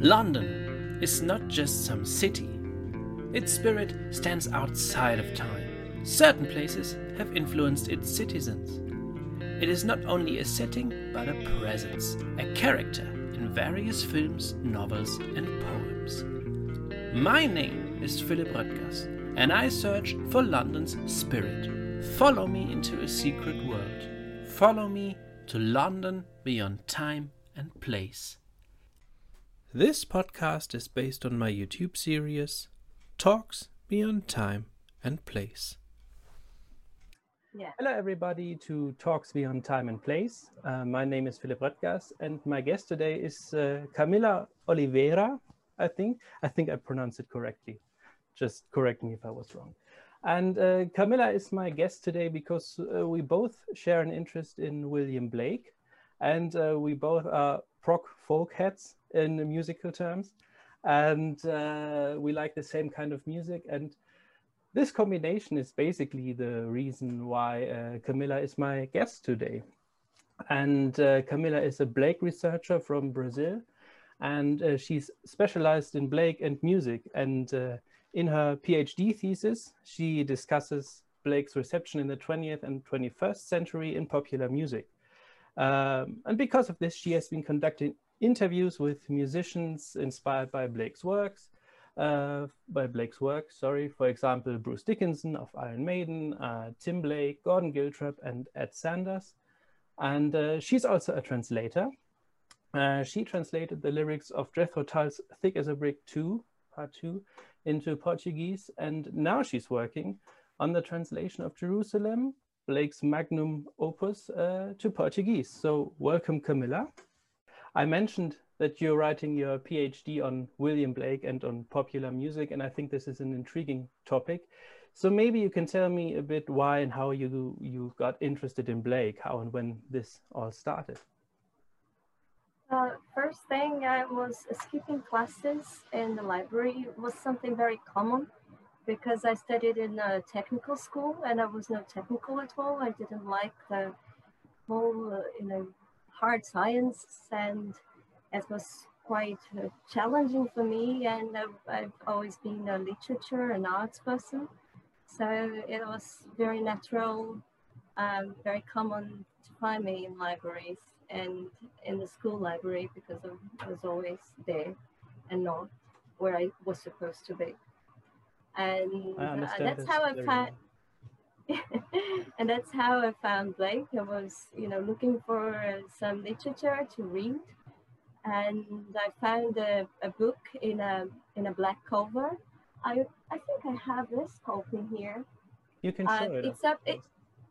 London is not just some city. Its spirit stands outside of time. Certain places have influenced its citizens. It is not only a setting, but a presence, a character in various films, novels, and poems. My name is Philipp Röttgers, and I search for London's spirit. Follow me into a secret world. Follow me to London beyond time and place. This podcast is based on my YouTube series, Talks Beyond Time and Place. Yeah. Hello, everybody, to Talks Beyond Time and Place. Uh, my name is Philipp Röttgers, and my guest today is uh, Camila Oliveira. I think I think I pronounced it correctly. Just correct me if I was wrong. And uh, Camila is my guest today because uh, we both share an interest in William Blake, and uh, we both are prog folk heads in musical terms, and uh, we like the same kind of music. And this combination is basically the reason why uh, Camila is my guest today. And uh, Camila is a Blake researcher from Brazil, and uh, she's specialized in Blake and music. And uh, in her PhD thesis, she discusses Blake's reception in the 20th and 21st century in popular music. Um, and because of this, she has been conducting interviews with musicians inspired by Blake's works, uh, by Blake's work, sorry, for example, Bruce Dickinson of Iron Maiden, uh, Tim Blake, Gordon Giltrap, and Ed Sanders. And uh, she's also a translator. Uh, she translated the lyrics of Jethro Tull's Thick as a Brick 2, part 2, into Portuguese, and now she's working on the translation of Jerusalem, Blake's magnum opus, uh, to Portuguese. So welcome, Camila. I mentioned that you're writing your PhD on William Blake and on popular music, and I think this is an intriguing topic. So maybe you can tell me a bit why and how you you got interested in Blake, how and when this all started. Uh, first thing, I was skipping classes in the library was something very common because I studied in a technical school and I was not technical at all. I didn't like the whole, uh, you know, hard science and it was quite uh, challenging for me and I've, I've always been a literature and arts person. So it was very natural, um, very common to find me in libraries and in the school library because I was always there and not where I was supposed to be. And uh, that's how I found. and that's how I found Blake. I was, you know, looking for uh, some literature to read, and I found a, a book in a in a black cover. I I think I have this copy here. You can show uh, it. It's a it,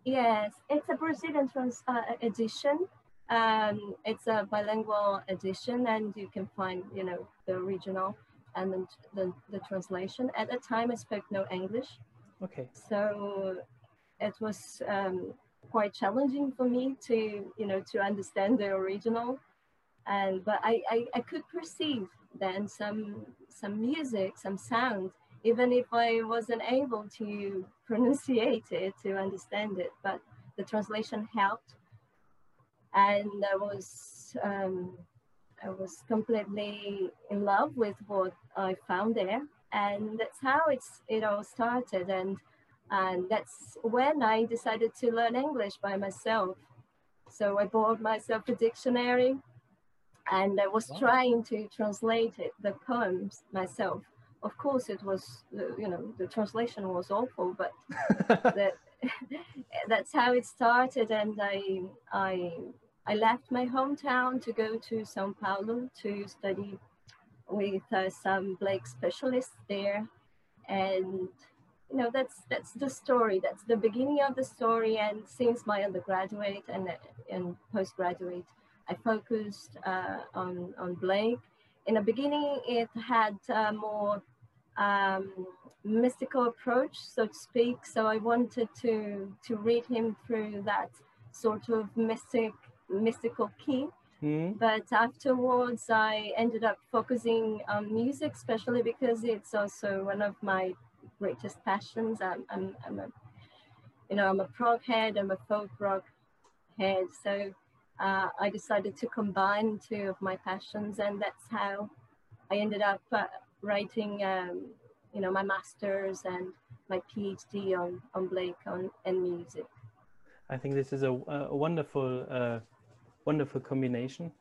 yes, it's a Brazilian trans uh, edition. Um, it's a bilingual edition, and you can find, you know, the original and the, the, the translation. At the time, I spoke no English. Okay. So it was um, quite challenging for me to, you know, to understand the original. And but I, I, I could perceive then some some music, some sound, even if I wasn't able to pronunciate it to understand it. But the translation helped and I was um, I was completely in love with what I found there, and that's how it's it all started, and and that's when I decided to learn English by myself. So I bought myself a dictionary, and I was wow. trying to translate it, the poems myself. Of course, it was you know the translation was awful, but that, that's how it started, and I I I left my hometown to go to Sao Paulo to study with uh, some Blake specialists there. And, you know, that's, that's the story. That's the beginning of the story. And since my undergraduate and, and postgraduate, I focused uh, on, on Blake. In the beginning, it had uh, more um, mystical approach, so to speak. So I wanted to, to read him through that sort of mystic mystical key. Mm. But afterwards, I ended up focusing on music, especially because it's also one of my greatest passions. I'm, I'm, I'm a, you know, I'm a prog head, I'm a folk rock head. So uh, I decided to combine two of my passions, and that's how I ended up uh, writing, um, you know, my master's and my PhD on on Blake on and music. I think this is a, a wonderful, uh, wonderful combination,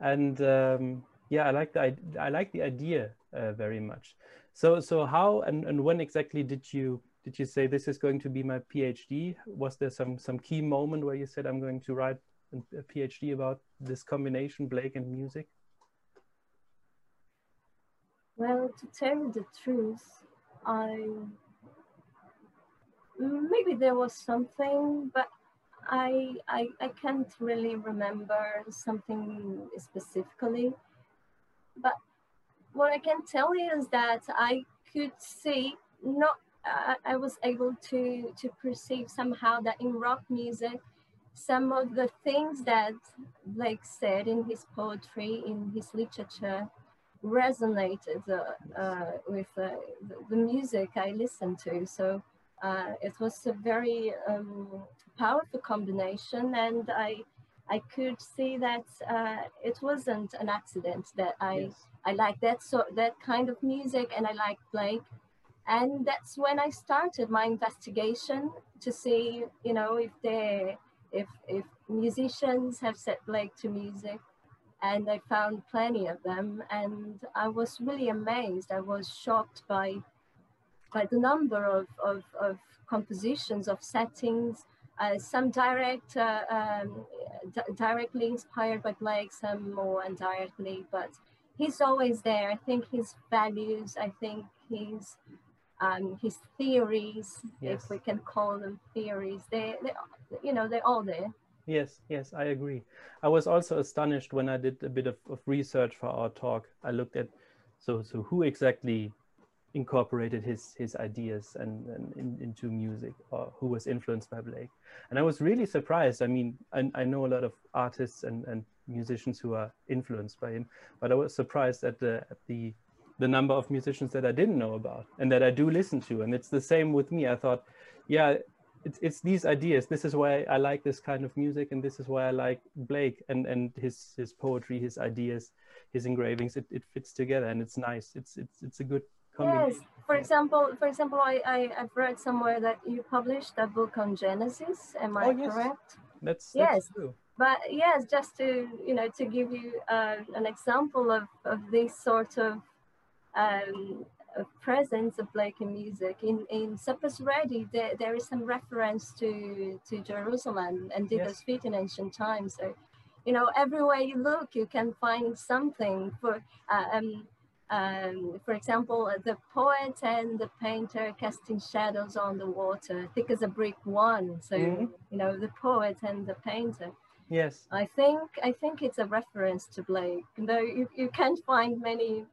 and um, yeah, I like the I like the idea uh, very much. So so how and, and when exactly did you did you say this is going to be my PhD? Was there some some key moment where you said I'm going to write a PhD about this combination Blake and music? Well, to tell you the truth, I mm, maybe there was something, but I, I, I can't really remember something specifically. But what I can tell you is that I could see, not, uh, I was able to, to perceive somehow that in rock music, some of the things that Blake said in his poetry, in his literature, resonated uh, uh, with uh, the music I listened to. So uh, it was a very um, powerful combination, and I I could see that uh, it wasn't an accident that I yes. I like that so that kind of music, and I like Blake, and that's when I started my investigation to see you know if they if if musicians have set Blake to music and I found plenty of them and I was really amazed. I was shocked by by the number of, of, of compositions, of settings, some direct, uh, um, directly inspired by Blake, some more indirectly, but he's always there. I think his values, I think his, um, his theories, yes. if we can call them theories, they, they, you know, they're all there. Yes, yes, I agree. I was also astonished when I did a bit of, of research for our talk. I looked at, so, so who exactly incorporated his his ideas and, and in, into music or who was influenced by Blake. And I was really surprised. I mean, I, I know a lot of artists and, and musicians who are influenced by him, but I was surprised at the at the the number of musicians that I didn't know about and that I do listen to. And it's the same with me. I thought, yeah, it's, it's these ideas. This is why I like this kind of music, and this is why I like Blake and, and his his poetry, his ideas, his engravings. It, it fits together, and it's nice. It's it's it's a good Yes, for example, for example, I, I have read somewhere that you published a book on Genesis. Am I oh, yes. correct? That's, that's yes. True. But yes, just to you know to give you uh, an example of of this sort of um, presence of Blake in music in in Suppers Ready, there, there is some reference to to Jerusalem and Dido's yes. feet in ancient times. So, you know, everywhere you look, you can find something for. Uh, um, um, for example, uh, the poet and the painter casting shadows on the water, thick as a brick one. So, mm-hmm. you know, the poet and the painter. Yes. I think I think it's a reference to Blake. Though you, you can't find many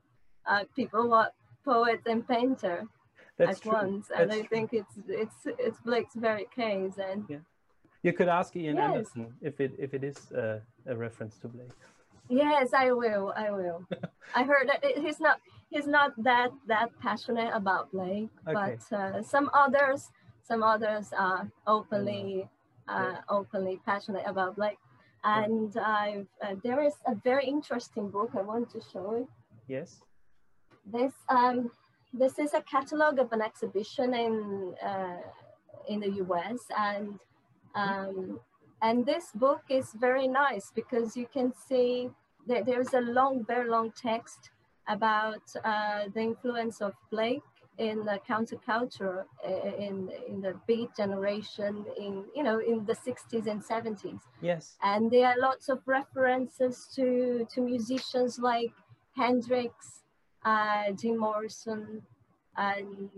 uh, people who are poet and painter That's at true. once. and I think it's it's it's Blake's very case. And yeah. you could ask Ian yes. Anderson if it if it is uh, a reference to Blake. Yes, I will. I will. I heard that he's not he's not that that passionate about Blake, okay. but uh, some others some others are openly uh, openly passionate about Blake. And uh, there is a very interesting book I want to show you. Yes. This um this is a catalog of an exhibition in uh, in the U.S. and um, and this book is very nice because you can see that there's a long, very long text about uh, the influence of Blake in the counterculture uh, in in the beat generation in you know in the 60s and 70s yes. And there are lots of references to to musicians like hendrix uh, jim morrison and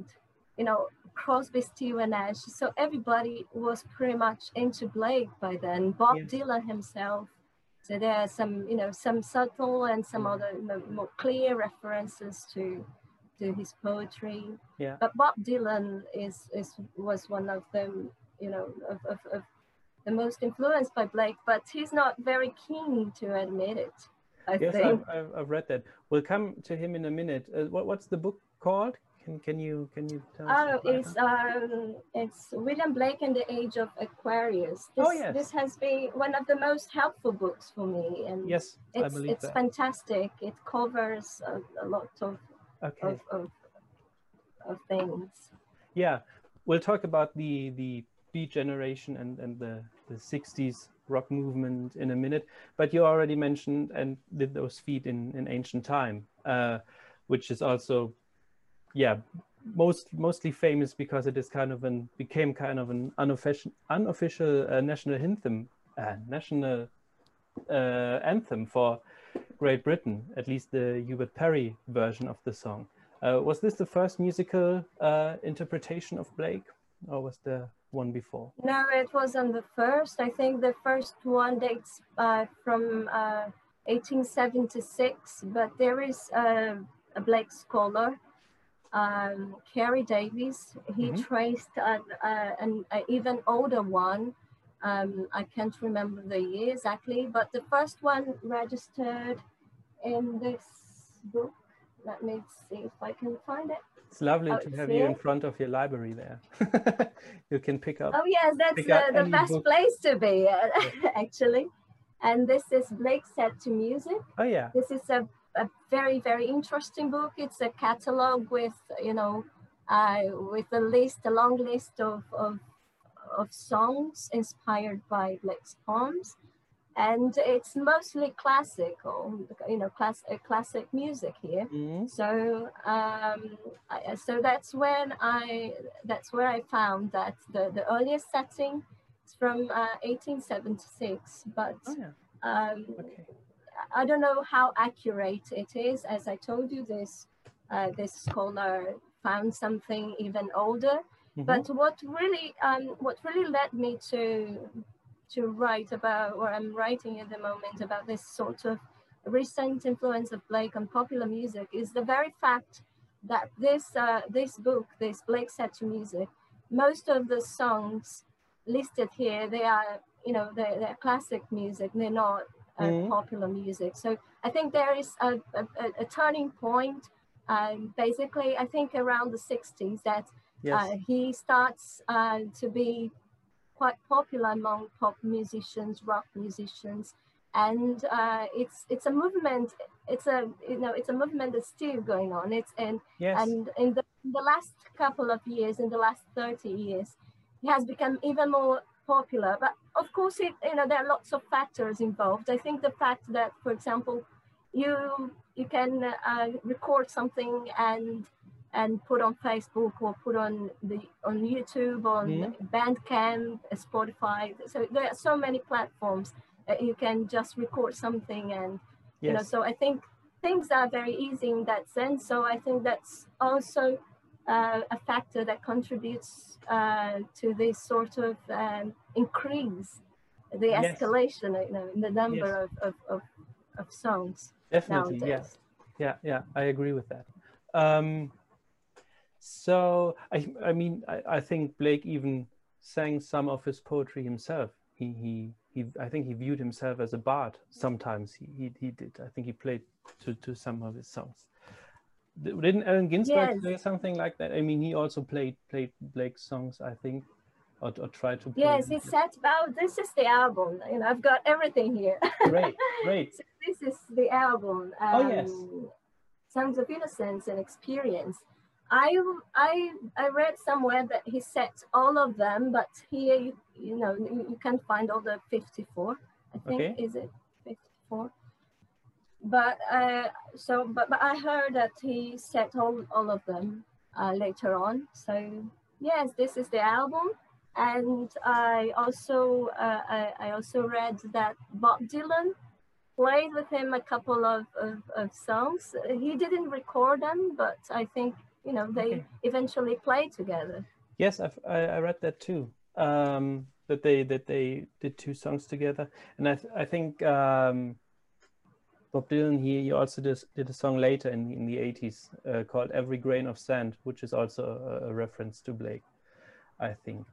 you know Crosby, Stills and Nash. So everybody was pretty much into Blake by then. Bob yes. Dylan himself. So there are some, you know, some subtle and some other more clear references to to his poetry. Yeah. But Bob Dylan is is was one of them, you know, of, of, of the most influenced by Blake, but he's not very keen to admit it. I yes, think. I've, I've, read that. We'll come to him in a minute. Uh, what, what's the book called? Can can you can you tell Oh, us? about it's um, it's William Blake and the Age of Aquarius. This, Oh, yes. this has been one of the most helpful books for me, and yes, I it's believe it's that. fantastic. It covers a, a lot of Okay. of, of of things. Yeah, we'll talk about the the Beat generation and and the the 60s rock movement in a minute. But you already mentioned and did those feet in in ancient time, uh, which is also, yeah, most mostly famous because it is kind of an became kind of an unofficial unofficial uh, national anthem, uh, national uh, anthem for Great Britain, at least the Hubert Parry version of the song. Uh, was this the first musical uh, interpretation of Blake, or was there one before? No, it wasn't the first. I think the first one dates uh, from uh, 1876, but there is a Blake scholar, um, Keri Davies. He Mhm. traced an, uh, an a even older one. Um, I can't remember the year exactly, but the first one registered in this book. Let me see if I can find it. It's lovely Oh, to have you in front of your library there. you can pick up. Oh yes, that's uh, the best book. place to be uh, actually. And this is Blake set to music. Oh yeah, This is a, a very very interesting book. It's a catalog with you know uh, with a list, a long list of of, of songs inspired by Blake's poems, and it's mostly classical, you know, class uh, classic music here. Mhm. So um, I, so that's when I that's where I found that the the earliest setting is from uh, 1876, but oh yeah, um, okay. I don't know how accurate it is. As I told you, this uh, this scholar found something even older. Mhm. But what really um, what really led me to to write about what I'm writing at the moment about this sort of recent influence of Blake on popular music is the very fact that this uh, this book, this Blake set to music, most of the songs listed here, they are you know they're, they're classic music. They're not uh, Mhm. popular music. So I think there is a, a, a- turning point. Um, basically, I think around the 60s that Yes, uh, he starts uh, to be quite popular among pop musicians, rock musicians, and uh, it's it's a movement. It's a you know it's a movement that's still going on. It's and yes, and in the, in the last couple of years, in the last thirty years, he has become even more popular. But of course, it you know there are lots of factors involved. I think the fact that, for example, you you can uh, record something and and put on Facebook or put on the on YouTube, on Mhm. Bandcamp, Spotify. So there are so many platforms that you can just record something, and you know. So I think things are very easy in that sense. So I think that's also uh, a factor that contributes uh, to this sort of um, increase, the Yes. escalation, you know, in the number Yes. of, of, of, songs definitely, nowadays. yeah yeah i agree with that um so i i mean I, I think blake even sang some of his poetry himself he he he i think he viewed himself as a bard sometimes he he, he did i think he played to to some of his songs didn't Allen Ginsberg Yes. say something like that? I mean, he also played played Blake's songs, I think, or, or tried to play. Yes, it said about this is the album. You know, I've got everything here. Great, great. So this is the album. Um, Oh, yes. Songs of Innocence and Experience. I I I read somewhere that he set all of them, but here you, you know you, you can't find all the 54. I think Okay. is it 54? But uh, so but, but I heard that he set all all of them uh, later on. So yes, this is the album. And I also uh, I, I also read that Bob Dylan played with him a couple of, of, of songs. He didn't record them, but I think you know they Okay. eventually played together. Yes, I've, I I read that too. Um, that they that they did two songs together, and I th- I think um, Bob Dylan he, he also did, did a song later in in the eighties uh, called "Every Grain of Sand," which is also a, a reference to Blake, I think.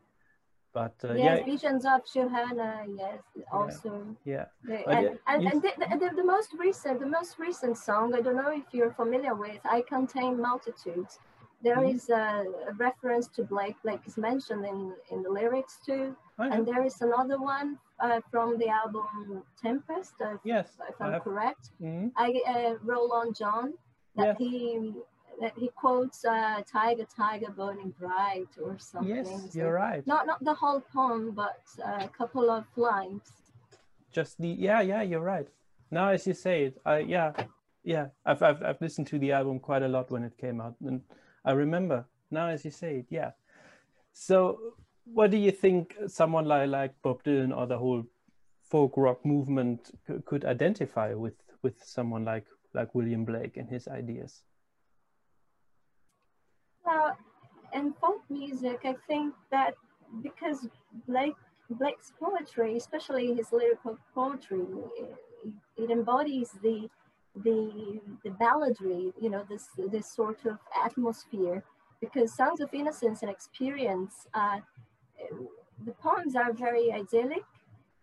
But uh, yes, yeah, Visions of Johanna. Yes, also. yeah, The- and yeah, and, you- and the, the, the most recent, the most recent song. I don't know if you're familiar with. I contain multitudes. There mm-hmm. is a, a, reference to Blake. Blake is mentioned in, in the lyrics too. Oh, yeah. And there is another one uh, from the album Tempest, uh, yes, if I'm correct. Mm-hmm. I uh, on John that yes. he that he quotes uh, "Tiger, Tiger, Burning Bright" or something. Yes, so you're right. Not not the whole poem, but a couple of lines. Just the yeah yeah you're right. Now as you say it, I yeah yeah I've I've I've listened to the album quite a lot when it came out, and I remember now as you say it. Yeah. So what do you think someone like like Bob Dylan or the whole folk rock movement could identify with with someone like like William Blake and his ideas? Well, in folk music, I think that because Blake Blake's poetry, especially his lyrical poetry, it, it embodies the the the balladry, you know, this this sort of atmosphere. Because Songs of Innocence and Experience, uh, the poems are very idyllic,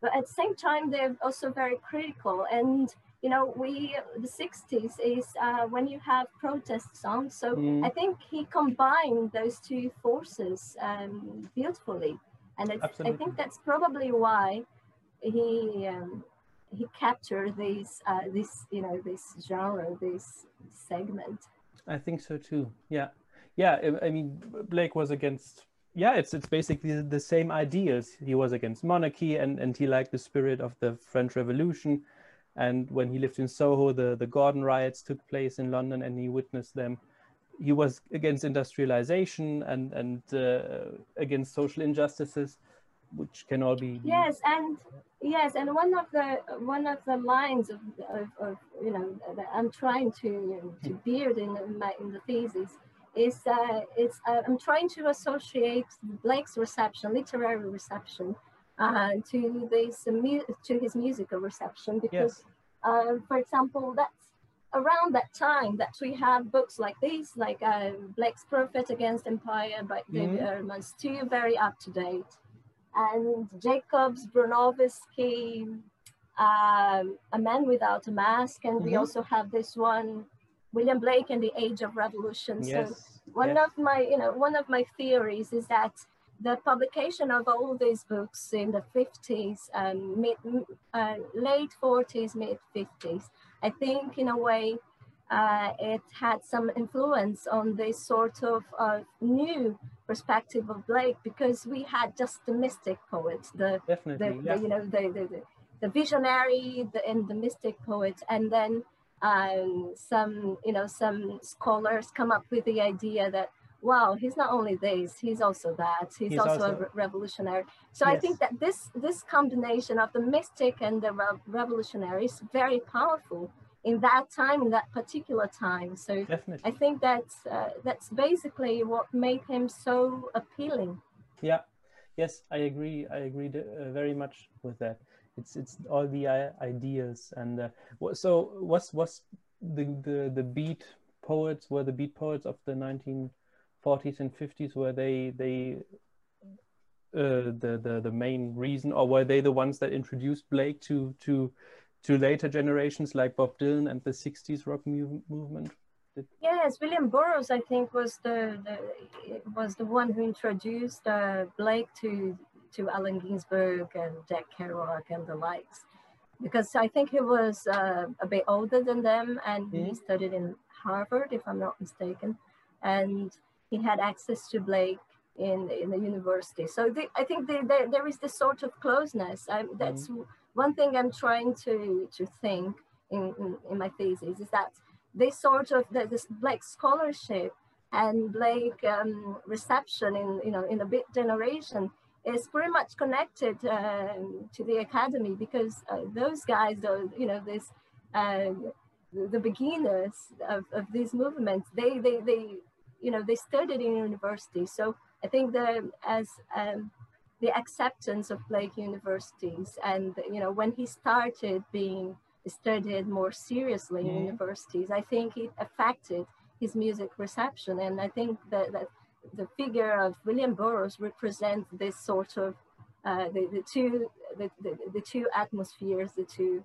but at the same time they're also very critical and you know, we the 60s is uh, when you have protest songs. So mm. I think he combined those two forces um, beautifully, and I think that's probably why he um, he captured this uh, this you know this genre, this segment. I think so too. Yeah, yeah. I mean, Blake was against. Yeah, it's it's basically the same ideas. He was against monarchy, and and he liked the spirit of the French Revolution and when he lived in Soho, the, the Gordon riots took place in London and he witnessed them. He was against industrialization and, and uh, against social injustices, which can all be. Yes, and yes, and one of the one of the lines of, of, of you know that I'm trying to to build in my in the thesis is uh, it's uh, I'm trying to associate Blake's reception, literary reception, uh, to this to his musical reception because, yes. uh, for example, that's around that time that we have books like these, like uh, Blake's Prophet Against Empire by mm-hmm. David Erdman's, two very up to date, and Jacobs, Bronowski, um, A Man Without a Mask, and mm-hmm. we also have this one, William Blake and the Age of Revolution. Yes. So one yes. of my, you know, one of my theories is that the publication of all these books in the 50s and mid, uh, late 40s, mid 50s, I think in a way uh, it had some influence on this sort of uh, new perspective of Blake because we had just the mystic poets, the, the, yeah. the you know the, the, the visionary the, and the mystic poets, and then um, some you know some scholars come up with the idea that wow, he's not only this, he's also that. He's, he's also, also, a re revolutionary. So yes. I think that this this combination of the mystic and the re revolutionary is very powerful in that time, in that particular time. So Definitely. I think that's uh, that's basically what made him so appealing. Yeah. Yes, I agree. I agree uh, very much with that. It's it's all the uh, ideas and uh, so was was the the the beat poets were the beat poets of the 1940s and 50s were they they uh, the, the the main reason or were they the ones that introduced blake to to to later generations like bob dylan and the 60s rock mu movement yes william burroughs i think was the, the was the one who introduced uh, blake to to allen ginsberg and jack kerouac and the likes because i think he was uh, a bit older than them and mm -hmm. he mm-hmm. studied in harvard if i'm not mistaken and he had access to Blake in, in the university. So the, I think the, the, there is this sort of closeness. I, that's mm. One thing I'm trying to, to think in, in, in my thesis is that this sort of the, this Blake scholarship and Blake um, reception in, you know, in the Beat generation is pretty much connected uh, to the academy because uh, those guys, those, you know, this, uh, the beginners of, of these movements, they, they, they you know, they studied in university. So I think that as um, the acceptance of Blake universities and, you know, when he started being studied more seriously in universities, I think it affected his music reception. And I think that, that the figure of William Burroughs represents this sort of uh, the, the two the, the, the, two atmospheres, the two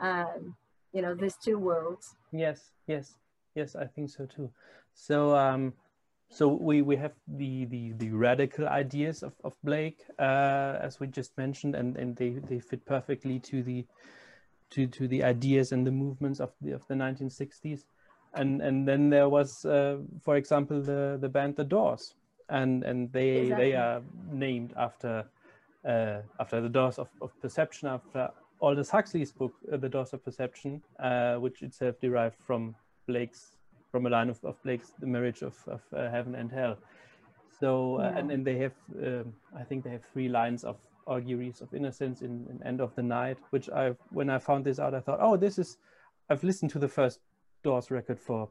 um, you know these two worlds. Yes, yes, yes. I think so too. So um, so we we have the the the radical ideas of of Blake uh, as we just mentioned, and and they they fit perfectly to the to to the ideas and the movements of the of the 1960s. And and then there was, uh, for example, the the band The Doors, and and they exactly. they are named after uh, after the Doors of, of Perception, after Aldous Huxley's book, uh, The Doors of Perception, uh, which itself derived from Blake's from a line of, of Blake's The Marriage of, of uh, Heaven and Hell. So uh, yeah. and, and they have um, I think they have three lines of auguries of innocence in, in, End of the Night, which I when I found this out, I thought, oh, this is I've listened to the first Doors record for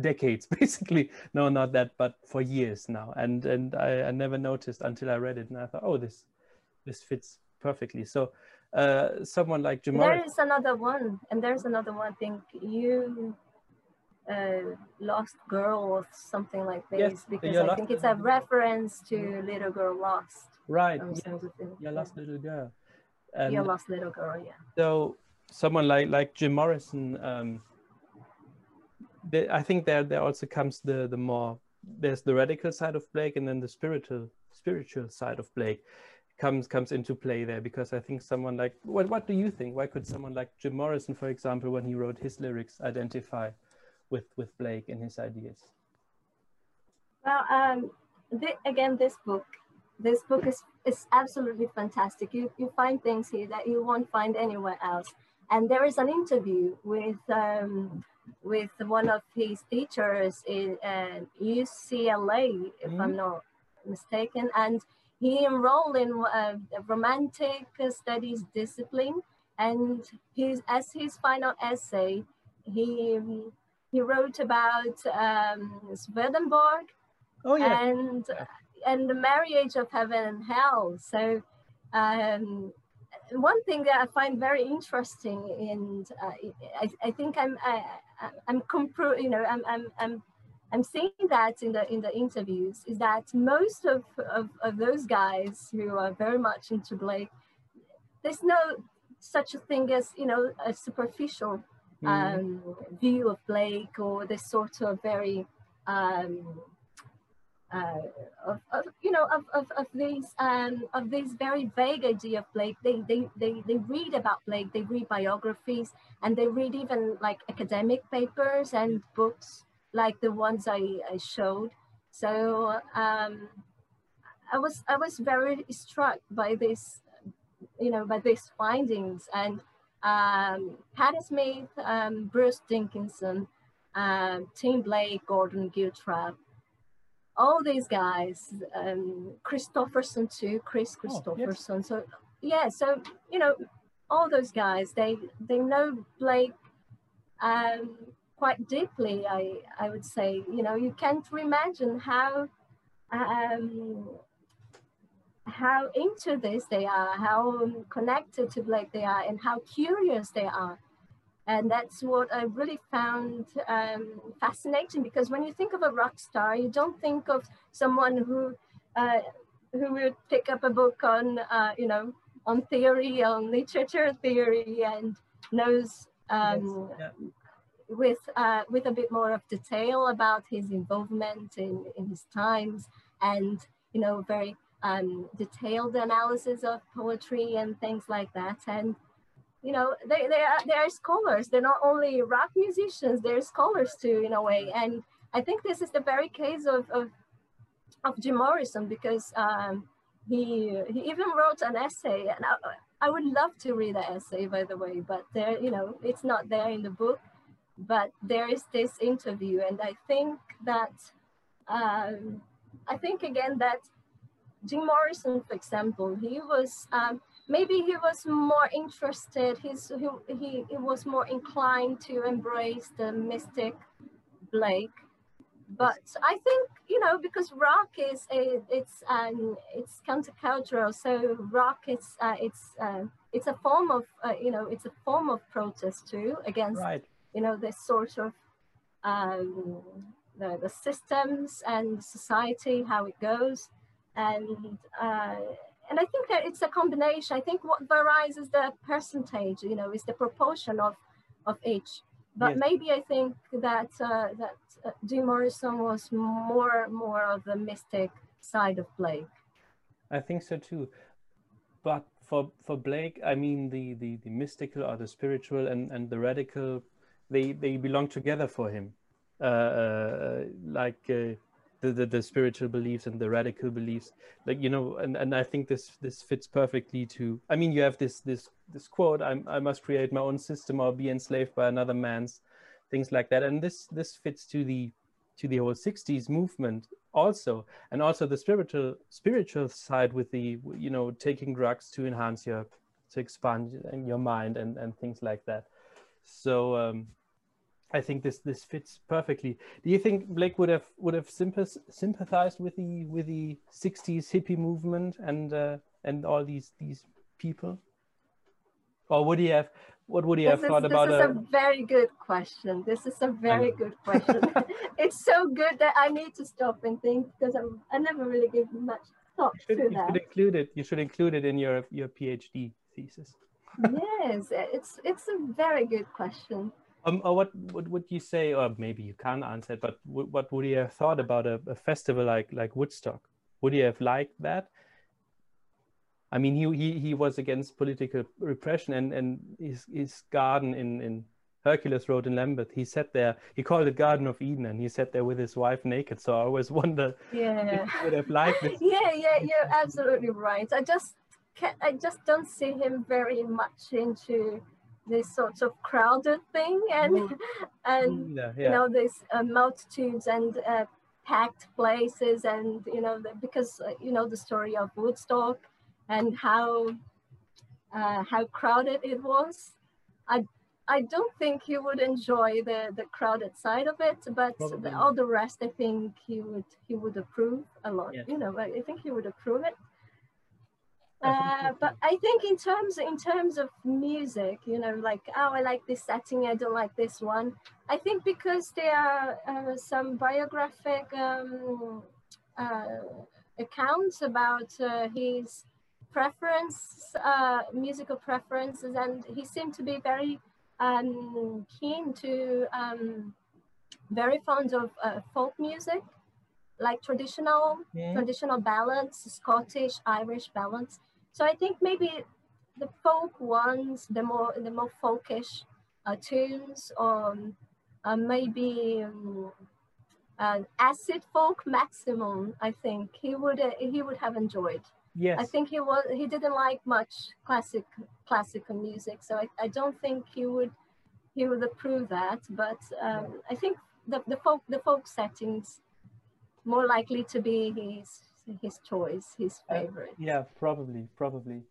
decades, basically. No, not that, but for years now. And and I, I never noticed until I read it, and I thought, oh, this this fits perfectly. So uh, someone like Jim. There is another one, and there's another one. I think you uh, Lost Girl or something like this yes, because I think it's a reference to Little Girl Lost. Right. Yeah. Your Lost Little Girl. And Your Lost Little Girl, yeah. So someone like like Jim Morrison, um, they, I think there there also comes the the more there's the radical side of Blake and then the spiritual spiritual side of Blake comes comes into play there because I think someone like what what do you think? Why could someone like Jim Morrison, for example, when he wrote his lyrics, identify with with Blake and his ideas? Well, um, again, this book, this book is is absolutely fantastic. You you find things here that you won't find anywhere else. And there is an interview with um, with one of his teachers in uh, UCLA, if mm. I'm mm-hmm. not mistaken, and he enrolled in uh, a romantic studies discipline. And his, as his final essay, he he wrote about um, Swedenborg oh, yeah. and and the marriage of heaven and hell. So um, one thing that I find very interesting, and uh, I, I, think I'm I, am compro you know I'm, I'm I'm I'm seeing that in the in the interviews is that most of, of, of those guys who are very much into Blake, there's no such a thing as you know a superficial. Um, view of Blake or this sort of very um, uh, of, of, you know of, of, of these um, of this very vague idea of Blake. They, they they they read about Blake. They read biographies and they read even like academic papers and books like the ones I, I showed. So um, I was I was very struck by this, you know, by these findings and um, Patti Smith, um, Bruce Dickinson, um, Tim Blake, Gordon Giltrap, all these guys, um, too, Kris Kristofferson. Oh, yes. So yeah, so you know, all those guys, they they know Blake um, quite deeply. I I would say, you know, you can't imagine how um, how into this they are, how connected to Blake they are, and how curious they are. And that's what I really found um, fascinating because when you think of a rock star, you don't think of someone who uh, who would pick up a book on, uh, you know, on theory, on literature theory, and knows um, yes. yeah. with uh, with a bit more of detail about his involvement in, in his times, and you know, very um, detailed analysis of poetry and things like that. And you know, they, they, are, they are scholars. They're not only rock musicians, they're scholars too, in a way. And I think this is the very case of, of, of Jim Morrison because um, he, he even wrote an essay. And I, I would love to read the essay, by the way, but there, you know, it's not there in the book. But there is this interview, and I think that, um, I think again that Jim Morrison, for example, he was um, maybe he was more interested. He's he, he, he was more inclined to embrace the mystic Blake. But I think you know because rock is a, it's um, it's countercultural. So rock is uh, it's uh, it's a form of uh, you know it's a form of protest too against right. you know this sort of um, the, the systems and society how it goes and uh, and I think that it's a combination. I think what varies is the percentage, you know, is the proportion of of each. but Yes. maybe I think that uh, that uh, Jim Morrison was more more of the mystic side of Blake. I think so too. But for for Blake, I mean the the, the mystical or the spiritual and, and the radical, they they belong together for him. Uh, uh, like uh, the, the the spiritual beliefs and the radical beliefs, like you know, and, and I think this this fits perfectly to. I mean, you have this this this quote: "I I must create my own system or be enslaved by another man's," things like that, and this this fits to the to the whole 60s movement also. And also the spiritual spiritual side with the you know taking drugs to enhance your to expand your mind and and things like that. So um i think this this fits perfectly do you think blake would have would have sympathized with the with the 60s hippie movement and uh, and all these these people or would he have what would he have is, thought about? this is a, a very good question. This is a very good question. it's so good that I need to stop and think because I'm, I never really give much thought you should, to you that. should include it you should include it in your your phd thesis yes, it's it's a very good question. Um, or what, what would you say, or maybe you can't answer it, but w- what would you have thought about a, a festival like like Woodstock? Would you have liked that? I mean, he he, he was against political repression, and, and his his garden in in Hercules Road in Lambeth, he sat there. He called it Garden of Eden, and he sat there with his wife naked. So I always wonder Yeah. if he would have liked this. yeah, yeah, you're absolutely right. I just can I just don't see him very much into this sort of crowded thing and and Yeah, you know these uh, multitudes and uh, packed places and you know the, because uh, you know the story of Woodstock and how uh, how crowded it was. I I don't think he would enjoy the the crowded side of it, but the, all the rest I think he would he would approve a lot. Yes. You know, I think he would approve it. Uh, but I think in terms in terms of music, you know, like oh, I like this setting, I don't like this one. I think because there are uh, some biographic um, uh, accounts about uh, his preference, uh, musical preferences, and he seemed to be very um, keen to, um, very fond of uh, folk music, like traditional Mhm. traditional ballads, Scottish, Irish ballads. So I think maybe the folk ones, the more the more folkish uh, tunes, or uh, maybe um, an acid folk maximum. I think he would uh, he would have enjoyed. Yes. I think he was he didn't like much classic classical music, so I, I don't think he would he would approve that. But um, I think the, the folk the folk settings more likely to be his his choice, his Uh, favorite. Yeah, probably, probably.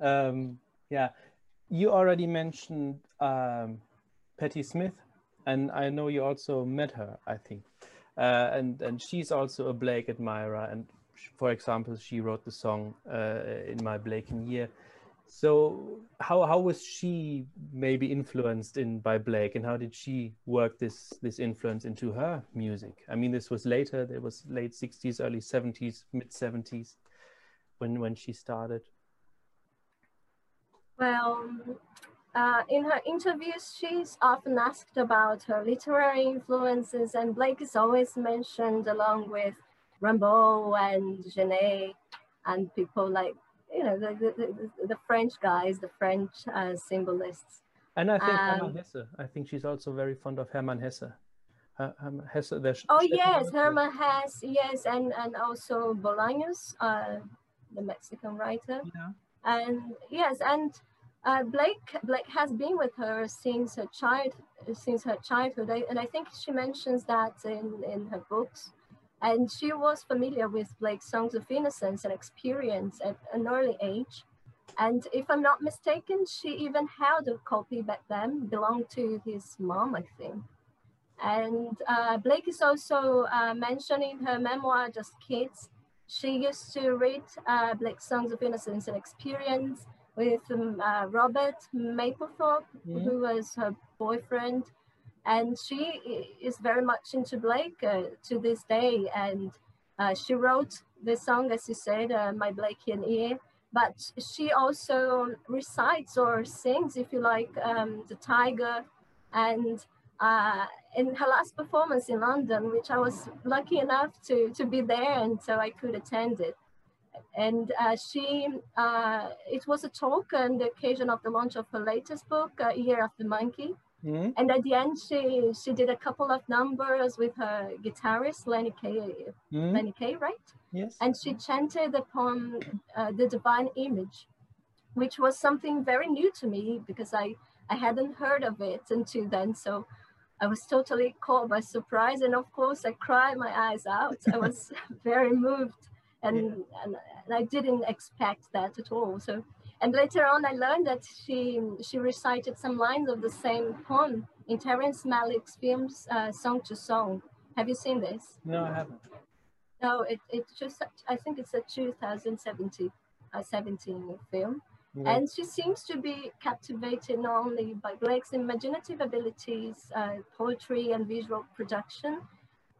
Um, yeah, you already mentioned um, Patti Smith, and I know you also met her, I think. Uh, and and she's also a Blake admirer, and for example, she wrote the song uh, in my Blakean year. So how how was she maybe influenced in by Blake, and how did she work this this influence into her music? I mean, this was later. There was late '60s, early '70s, mid '70s when when she started. Well, uh, in her interviews, she's often asked about her literary influences, and Blake is always mentioned along with Rimbaud and Genet and people like, you know, the, the, the, French guys, the French uh, symbolists. And I think Hermann Um, Hesse. I think she's also very fond of Hermann Hesse. Her- Hermann Hesse. Oh, yes, Wolf. Hermann Hesse, yes, and, and also Bolaños, uh, the Mexican writer. Yeah. and yes and uh, blake blake has been with her since her child since her childhood I, and i think she mentions that in in her books and she was familiar with blake's songs of innocence and experience at an early age and if i'm not mistaken she even held a copy back then belonged to his mom i think and uh, blake is also uh, mentioned in her memoir just kids she used to read uh, Blake's Songs of Innocence and Experience with um, uh, Robert Mapplethorpe, Mhm. who was her boyfriend. And she is very much into Blake uh, to this day. And uh, she wrote the song, as you said, uh, My Blakean Year. But she also recites or sings, if you like, um, The Tiger and uh, in her last performance in London, which I was lucky enough to, to be there and so I could attend it. And uh, she, uh, it was a talk on the occasion of the launch of her latest book, uh, Year of the Monkey. Mm-hmm. And at the end, she she did a couple of numbers with her guitarist Lenny Kaye, mm-hmm. Lenny Kaye, right? Yes. And she chanted upon uh, the divine image, which was something very new to me because I I hadn't heard of it until then. So I was totally caught by surprise, and of course, I cried my eyes out. I was very moved, and, yeah. and and I didn't expect that at all. So and later on, I learned that she she recited some lines of the same poem in Terrence Malick's film uh, Song to Song. Have you seen this? No, I haven't. No, it, it's just, I think it's a 2017 uh, 17 film. Yeah. And she seems to be captivated not only by Blake's imaginative abilities, uh, poetry and visual production,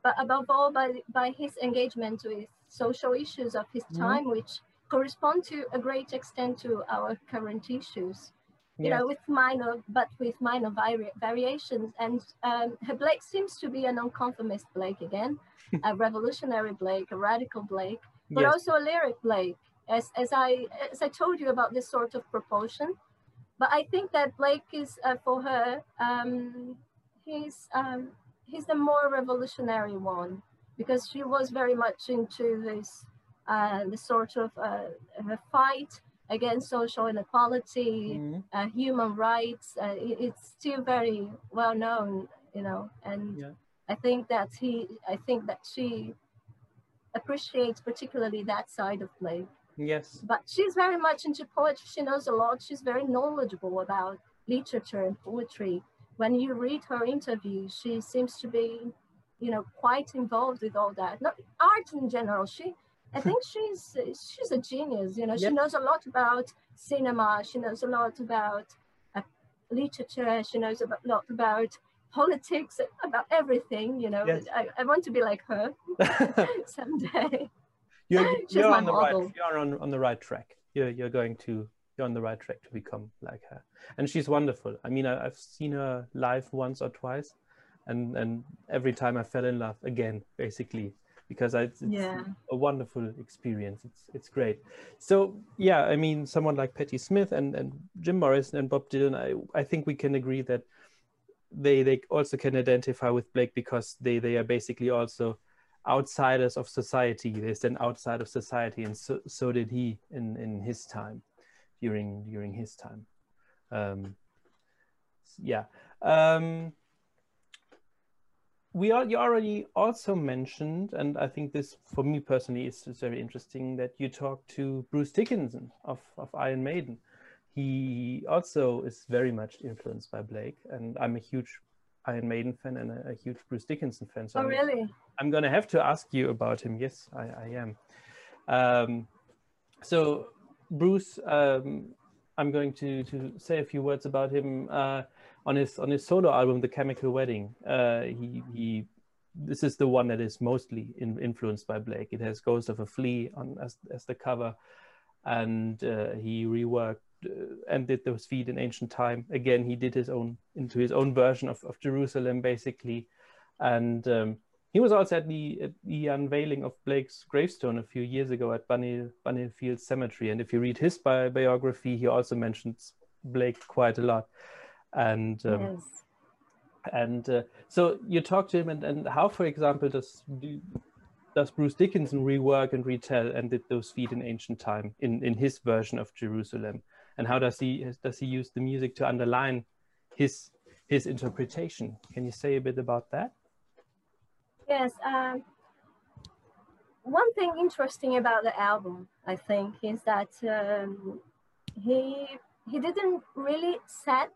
but above all by, by his engagement with social issues of his mm-hmm. time, mm -hmm. which correspond to a great extent to our current issues. You know, with minor, but with minor vari variations. And um, her Blake seems to be a nonconformist Blake again, a revolutionary Blake, a radical Blake, but yes. also a lyric Blake. As, as I as I told you about this sort of propulsion, but I think that Blake is uh, for her. Um, he's um, he's the more revolutionary one because she was very much into this uh, the sort of uh, fight against social inequality, mm-hmm. uh, human rights. Uh, it, it's still very well known, you know, and yeah. I think that he, I think that she appreciates particularly that side of Blake. Yes. But she's very much into poetry. She knows a lot. She's very knowledgeable about literature and poetry. When you read her interview, she seems to be, you know, quite involved with all that. Not art in general. She I think she's she's a genius. You know, yep. she knows a lot about cinema. She knows a lot about uh, literature. She knows a lot about politics, about everything. You know, yes. I, I want to be like her someday. You're, you're on the model. right. You're on, on the right track. You're you're going to you're on the right track to become like her. And she's wonderful. I mean, I, I've seen her live once or twice, and and every time I fell in love again, basically because it's, it's yeah. a wonderful experience. It's it's great. So yeah, I mean, someone like Patti Smith and, and Jim Morrison and Bob Dylan, I, I think we can agree that they they also can identify with Blake because they they are basically also outsiders of society. They stand outside of society, and so so did he in in his time, during during his time. Um, yeah. Um, we are, you already also mentioned, and I think this for me personally is, is very interesting that you talked to Bruce Dickinson of, of Iron Maiden. He also is very much influenced by Blake, and I'm a huge Iron Maiden fan and a, a huge Bruce Dickinson fan. So oh, I'm, really? I'm going to have to ask you about him. Yes, I, I am. Um, so, Bruce, um, I'm going to, to say a few words about him. Uh, on his on his solo album, The Chemical Wedding, uh, he he this is the one that is mostly in, influenced by Blake. It has Ghost of a Flea on as as the cover, and uh, he reworked uh, and did those feet in ancient time. Again, he did his own into his own version of, of Jerusalem, basically, and um, he was also at the, at the unveiling of Blake's gravestone a few years ago at Bunhill Fields Cemetery. And if you read his bi- biography, he also mentions Blake quite a lot and um, yes. and uh, so you talk to him and, and how for example does do, does bruce dickinson rework and retell and did those feet in ancient time in in his version of jerusalem? And how does he does he use the music to underline his his interpretation? Can you say a bit about that? Yes um, one thing interesting about the album i think is that um, he he didn't really set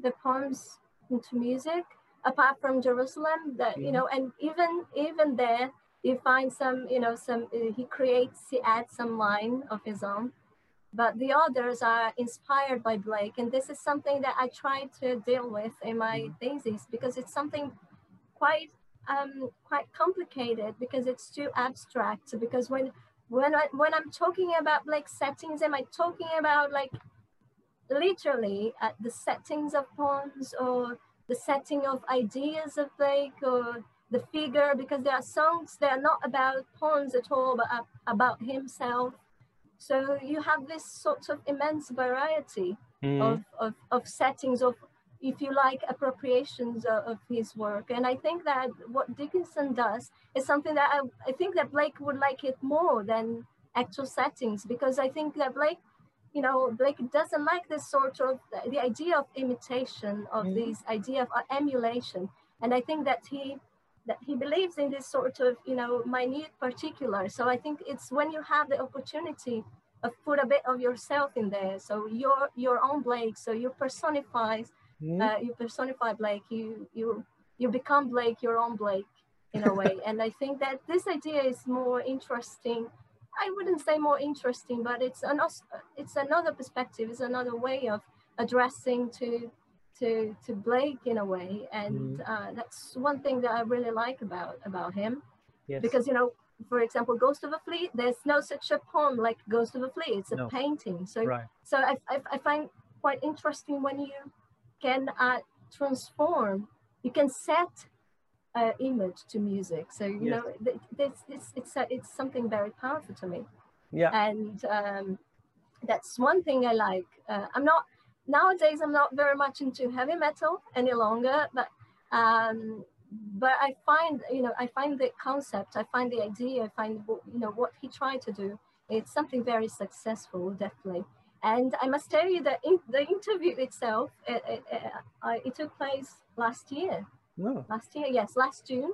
the poems into music apart from Jerusalem that you know and even even there you find some you know some he creates he adds some line of his own but the others are inspired by Blake and this is something that I try to deal with in my mm-hmm. thesis because it's something quite um, quite complicated because it's too abstract because when when I, when I'm talking about Blake settings am I talking about like literally at the settings of poems or the setting of ideas of Blake or the figure, because there are songs that are not about poems at all, but about himself. So you have this sort of immense variety mm. of, of, of settings, of, if you like, appropriations of, of, his work. And I think that what Dickinson does is something that I, I think that Blake would like it more than actual settings, because I think that Blake you know, Blake doesn't like this sort of the idea of imitation, of mm. this idea of uh, emulation, and I think that he that he believes in this sort of you know minute particular. So I think it's when you have the opportunity of put a bit of yourself in there. So your your own Blake. So you personify, mm. uh, you personify Blake. You you you become Blake, your own Blake in a way. and I think that this idea is more interesting I wouldn't say more interesting, but it's an, it's another perspective, it's another way of addressing to to to Blake in a way, and mm. uh, that's one thing that I really like about about him, yes. because you know, for example, Ghost of a Flea, there's no such a poem like Ghost of a Flea. It's a no. painting. So right. so I, I, I find quite interesting when you can uh, transform, you can set uh, image to music. So you yes. know, this, this, it's a, it's something very powerful to me. Yeah. And um, that's one thing I like. Uh, I'm not nowadays. I'm not very much into heavy metal any longer, but um, but I find you know I find the concept, I find the idea, I find you know what he tried to do. It's something very successful, definitely. And I must tell you that in the interview itself, it, it, it, it took place last year. No. Last year, yes, last June.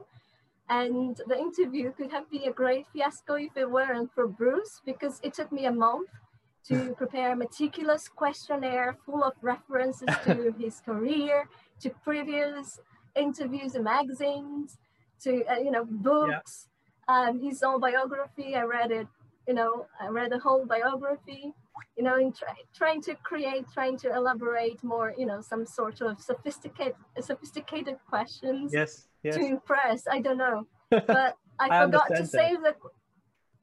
And the interview could have been a great fiasco if it weren't for Bruce, because it took me a month to prepare a meticulous questionnaire full of references to his career, to previous interviews in magazines, to uh, you know books, yeah. um, his own biography. I read it, you know, I read the whole biography you know, in try, trying to create, trying to elaborate more, you know, some sort of sophisticated, sophisticated questions yes, yes. to impress. I don't know, but I, I forgot to that. save the,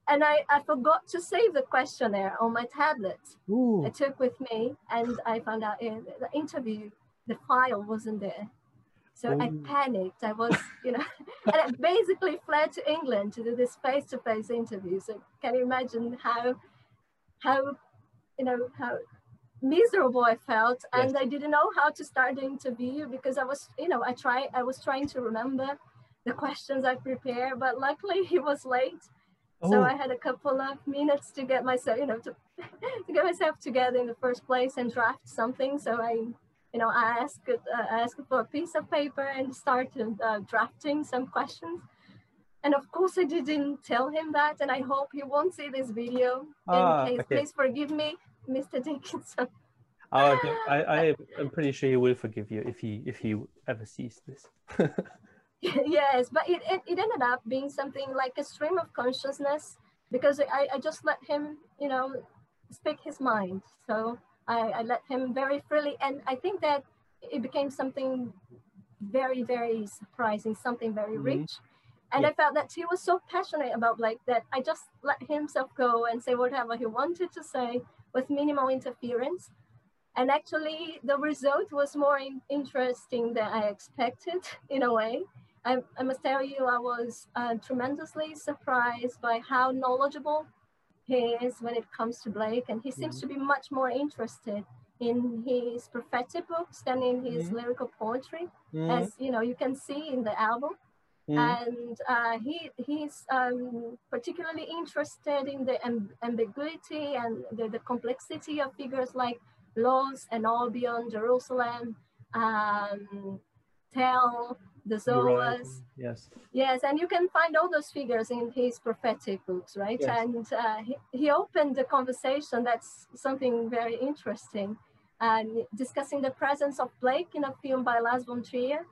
and I, I forgot to save the questionnaire on my tablet. Ooh. I took with me, and I found out in the interview, the file wasn't there. So Ooh. I panicked. I was, you know, and I basically fled to England to do this face-to-face interview. So can you imagine how, how you know, how miserable I felt. Yes. And I didn't know how to start the interview because I was, you know, I try, I was trying to remember the questions I prepared, but luckily he was late. Oh. So I had a couple of minutes to get myself, you know, to, to get myself together in the first place and draft something. So I, you know, I asked, uh, I asked for a piece of paper and started uh, drafting some questions. And of course, I didn't tell him that, and I hope he won't see this video. Ah, in case, okay. please forgive me. Mr. Dickinson. Oh, I, I, I'm pretty sure he will forgive you if he if he ever sees this. yes, but it, it, it ended up being something like a stream of consciousness because I, I just let him, you know, speak his mind. So I, I let him very freely. And I think that it became something very, very surprising, something very mm-hmm. rich. And yeah. I felt that he was so passionate about like that. I just let himself go and say whatever he wanted to say with minimal interference. And actually, the result was more in interesting than I expected in a way. I, I must tell you, I was uh, tremendously surprised by how knowledgeable he is when it comes to Blake. And he seems mm-hmm. to be much more interested in his prophetic books than in his mm-hmm. lyrical poetry, mm-hmm. as you know, you can see in the album. Mm. And uh, he he's um, particularly interested in the amb ambiguity and the, the, complexity of figures like Los and Albion, Jerusalem, um, Thel, the Zoas. Yes. Yes, and you can find all those figures in his prophetic books, right? Yes. And uh, he, he opened the conversation. That's something very interesting. Discussing the presence of Blake in a film by Lars von Trier,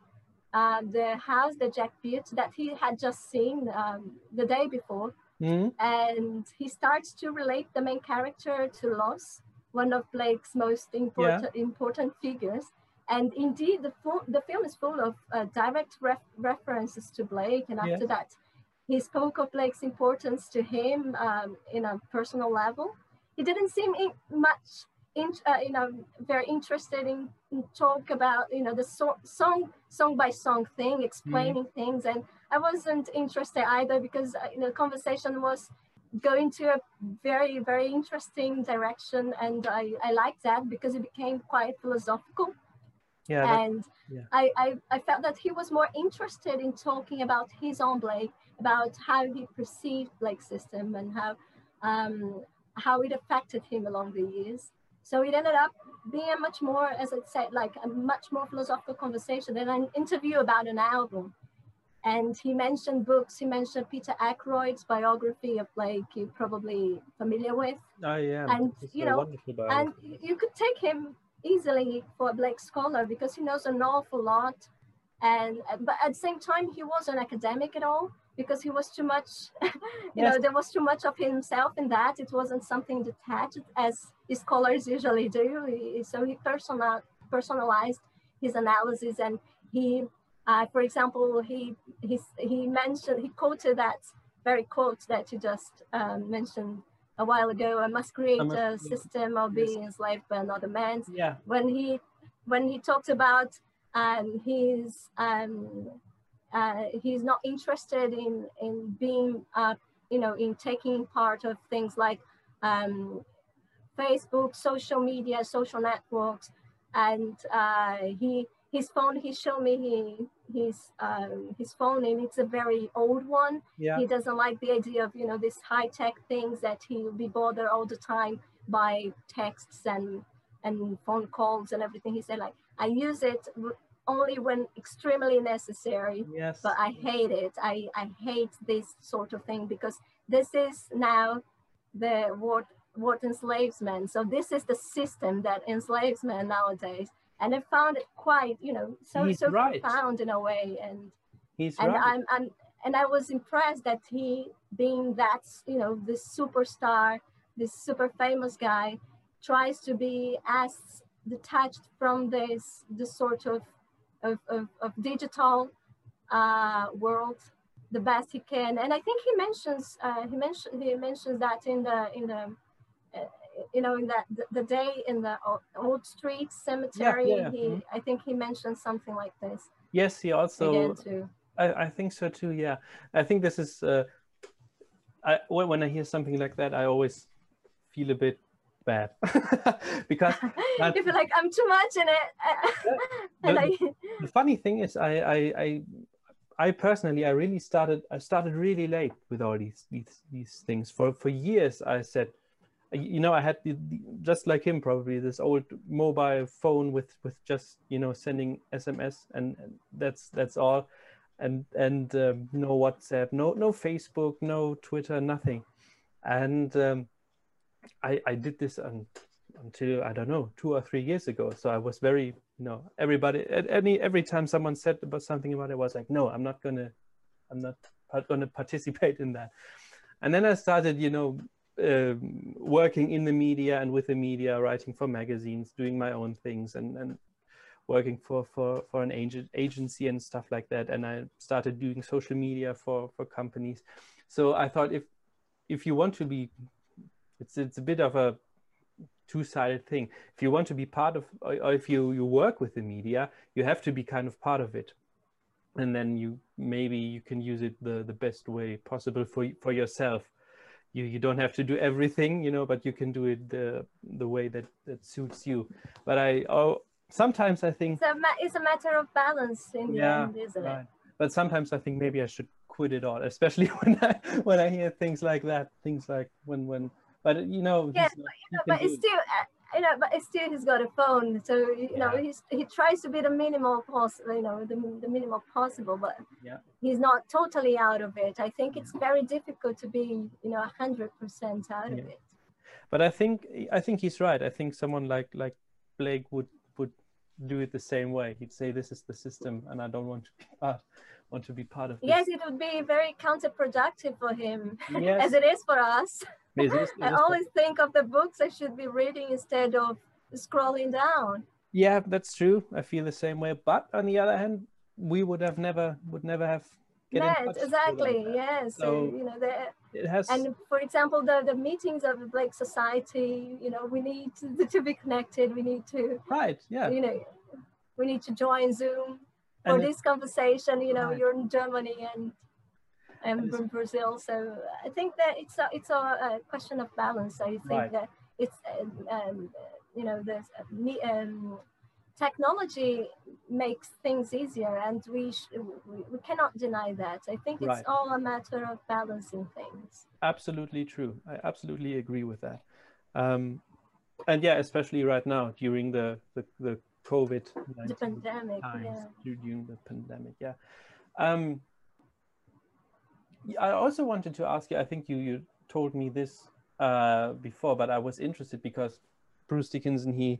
uh, the house that Jack built that he had just seen um, the day before. Mm-hmm. And he starts to relate the main character to Los, one of Blake's most important yeah. important figures. And indeed, the, full, the film is full of uh, direct ref- references to Blake. And after yeah. that, he spoke of Blake's importance to him um, in a personal level. He didn't seem in much in, uh, you know, very interested in, in, talk about, you know, the so song, song by song thing, explaining mm. things. And I wasn't interested either because, uh, you know, the conversation was going to a very, very interesting direction. And I, I liked that because it became quite philosophical. Yeah, and yeah. I, I, I felt that he was more interested in talking about his own Blake, about how he perceived Blake's system and how um, how it affected him along the years. So it ended up being a much more, as I said, like a much more philosophical conversation than an interview about an album. And he mentioned books. He mentioned Peter Ackroyd's biography of Blake, you're probably familiar with. Oh yeah, and you know, and you could take him easily for a Blake scholar because he knows an awful lot. And but at the same time, he wasn't academic at all because he was too much, you yes. know, there was too much of himself in that. It wasn't something detached as scholars usually do. So he personal, personalized his analysis and he, uh, for example, he, he, he mentioned, he quoted that very quote that you just um, mentioned a while ago, I must create a system of being yes. enslaved by another man. Yeah. When he, when he talked about um, his um, uh, he's not interested in in being uh, you know in taking part of things like um, Facebook, social media, social networks, and uh, he his phone. He showed me he his um, his phone, and it's a very old one. Yeah. He doesn't like the idea of you know these high tech things that he'll be bothered all the time by texts and and phone calls and everything. He said like I use it only when extremely necessary. Yes. But I hate it. I, I hate this sort of thing because this is now the what what enslaves men. So this is the system that enslaves men nowadays. And I found it quite, you know, so He's so right. profound in a way. And He's and right. I'm, I'm and I was impressed that he being that, you know, this superstar, this super famous guy, tries to be as detached from this this sort of of, of, of digital uh, world the best he can. And I think he mentions uh, he mentioned he mentions that in the in the uh, you know in that the, the, day in the Old Street Cemetery. Yeah, yeah. He mm-hmm. I think he mentioned something like this. Yes, he also. I, I think so too. Yeah, I think this is. Uh, I when I hear something like that, I always feel a bit bad because you feel like I'm too much in it. the, I... the funny thing is, I, I, I, I personally, I really started, I started really late with all these these these things. For for years, I said, you know, I had the, the, just like him probably this old mobile phone with with just you know sending SMS and, and that's that's all, and and um, no WhatsApp, no no Facebook, no Twitter, nothing, and. Um, I, I did this until I don't know two or three years ago. So I was very you know everybody at any every time someone said about something about it, I was like no, I'm not gonna I'm not gonna participate in that. And then I started you know um, working in the media and with the media, writing for magazines, doing my own things, and and working for for for an agent agency and stuff like that. And I started doing social media for for companies. So I thought if if you want to be it's it's a bit of a two-sided thing. If you want to be part of, or if you you work with the media, you have to be kind of part of it, and then you maybe you can use it the the best way possible for for yourself. You you don't have to do everything, you know, but you can do it the the way that that suits you. But I oh sometimes I think it's a, it's a matter of balance in the yeah, end, isn't right. it? But sometimes I think maybe I should quit it all, especially when I when I hear things like that. Things like when when but you know, yeah, but, you know, but it's still, uh, you know, but still he's got a phone, so you yeah. know he's he tries to be the minimal possible, you know, the, the minimal possible, but yeah. he's not totally out of it. I think it's very difficult to be, you know, hundred percent out yeah. of it. But I think I think he's right. I think someone like like Blake would would do it the same way. He'd say, "This is the system, and I don't want to be part." Want to be part of this. Yes, it would be very counterproductive for him, yes. as it is for us. I always think of the books I should be reading instead of scrolling down. Yeah, that's true. I feel the same way. But on the other hand, we would have never would never have Yes, exactly. Yes. So, you know, the, It has and for example, the, the meetings of the Blake Society, you know, we need to, to be connected. We need to, right, yeah. you know, we need to join Zoom for this conversation. You know, Right. you're in Germany and I'm from Brazil, so I think that it's a it's a, a question of balance. I think Right. that it's um, um, you know the um, technology makes things easier, and we, sh- we we cannot deny that. I think it's Right. all a matter of balancing things. absolutely true. I absolutely agree with that. Um, and yeah, especially right now during the the, the COVID The pandemic, times yeah. during the pandemic. Yeah. Um, I also wanted to ask you. I think you you told me this uh, before, but I was interested because Bruce Dickinson he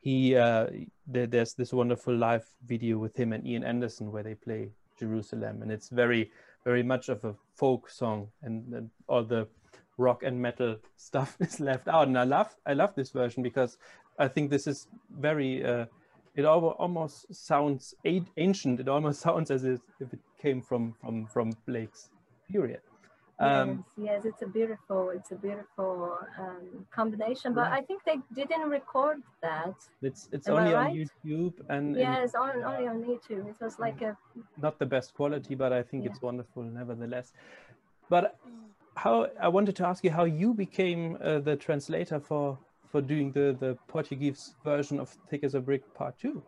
he uh, there, there's this wonderful live video with him and Ian Anderson where they play Jerusalem, and it's very very much of a folk song, and, and all the rock and metal stuff is left out. And I love I love this version because I think this is very. Uh, it almost sounds ancient. It almost sounds as if, it came from from from Blake's period. Um, yes, yes, it's a beautiful, it's a beautiful um, combination. But Right. I think they didn't record that. It's it's Am only on? YouTube and, and Yes, on, only on YouTube. It was like a not the best quality, but I think Yeah. it's wonderful nevertheless. But how I wanted to ask you how you became uh, the translator for for doing the the Portuguese version of Thick as a Brick Part Two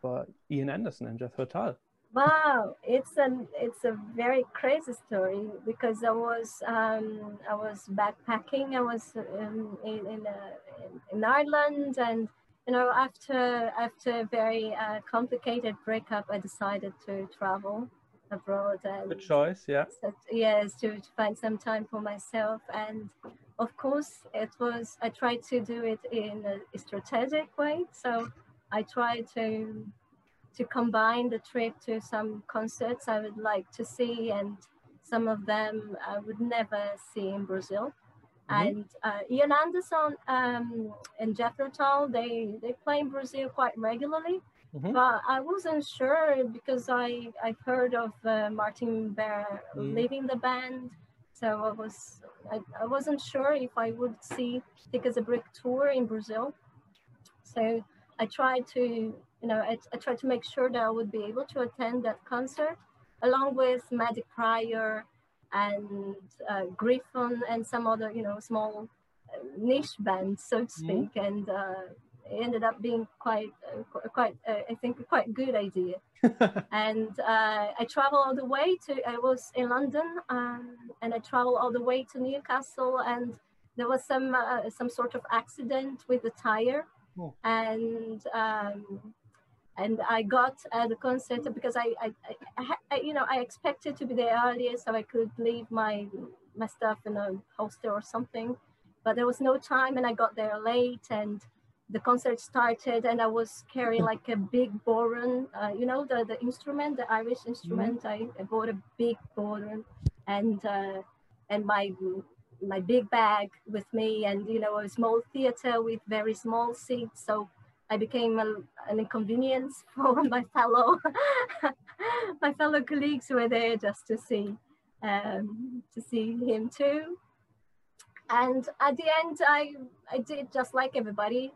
for Ian Anderson and Jethro Tull. Wow, it's an it's a very crazy story because I was um, I was backpacking. I was um, in in, uh, in in Ireland, and you know after after a very uh, complicated breakup, I decided to travel abroad and Good choice, yeah. so, yes to, to find some time for myself and of course it was i tried to do it in a strategic way so i tried to to combine the trip to some concerts i would like to see and some of them i would never see in brazil Mhm. and uh, ian anderson um, and jethro tull they they play in brazil quite regularly Mhm. but I wasn't sure because I I've heard of uh, Martin Barre Mm. leaving the band, so I was I, I wasn't sure if I would see Thick as a Brick tour in Brazil. So I tried to you know I, I tried to make sure that I would be able to attend that concert along with Maddy Prior and uh, Gryphon and some other you know small uh, niche bands so to Mhm. speak and. Uh, ended up being quite, uh, quite, uh, I think, a quite good idea. and uh, I traveled all the way to. I was in London, um, and I traveled all the way to Newcastle, and there was some uh, some sort of accident with the tire, Oh. and um, and I got at the concert because I, I, I, I, you know, I expected to be there earlier so I could leave my my stuff in a holster or something, but there was no time, and I got there late, and the concert started and I was carrying like a big bodhrán, uh, you know, the, the instrument, the Irish instrument. I, I bought a big bodhrán and uh, and my my big bag with me and you know a small theater with very small seats. So I became a, an inconvenience for my fellow my fellow colleagues who were there just to see um, to see him too. And at the end, I I did just like everybody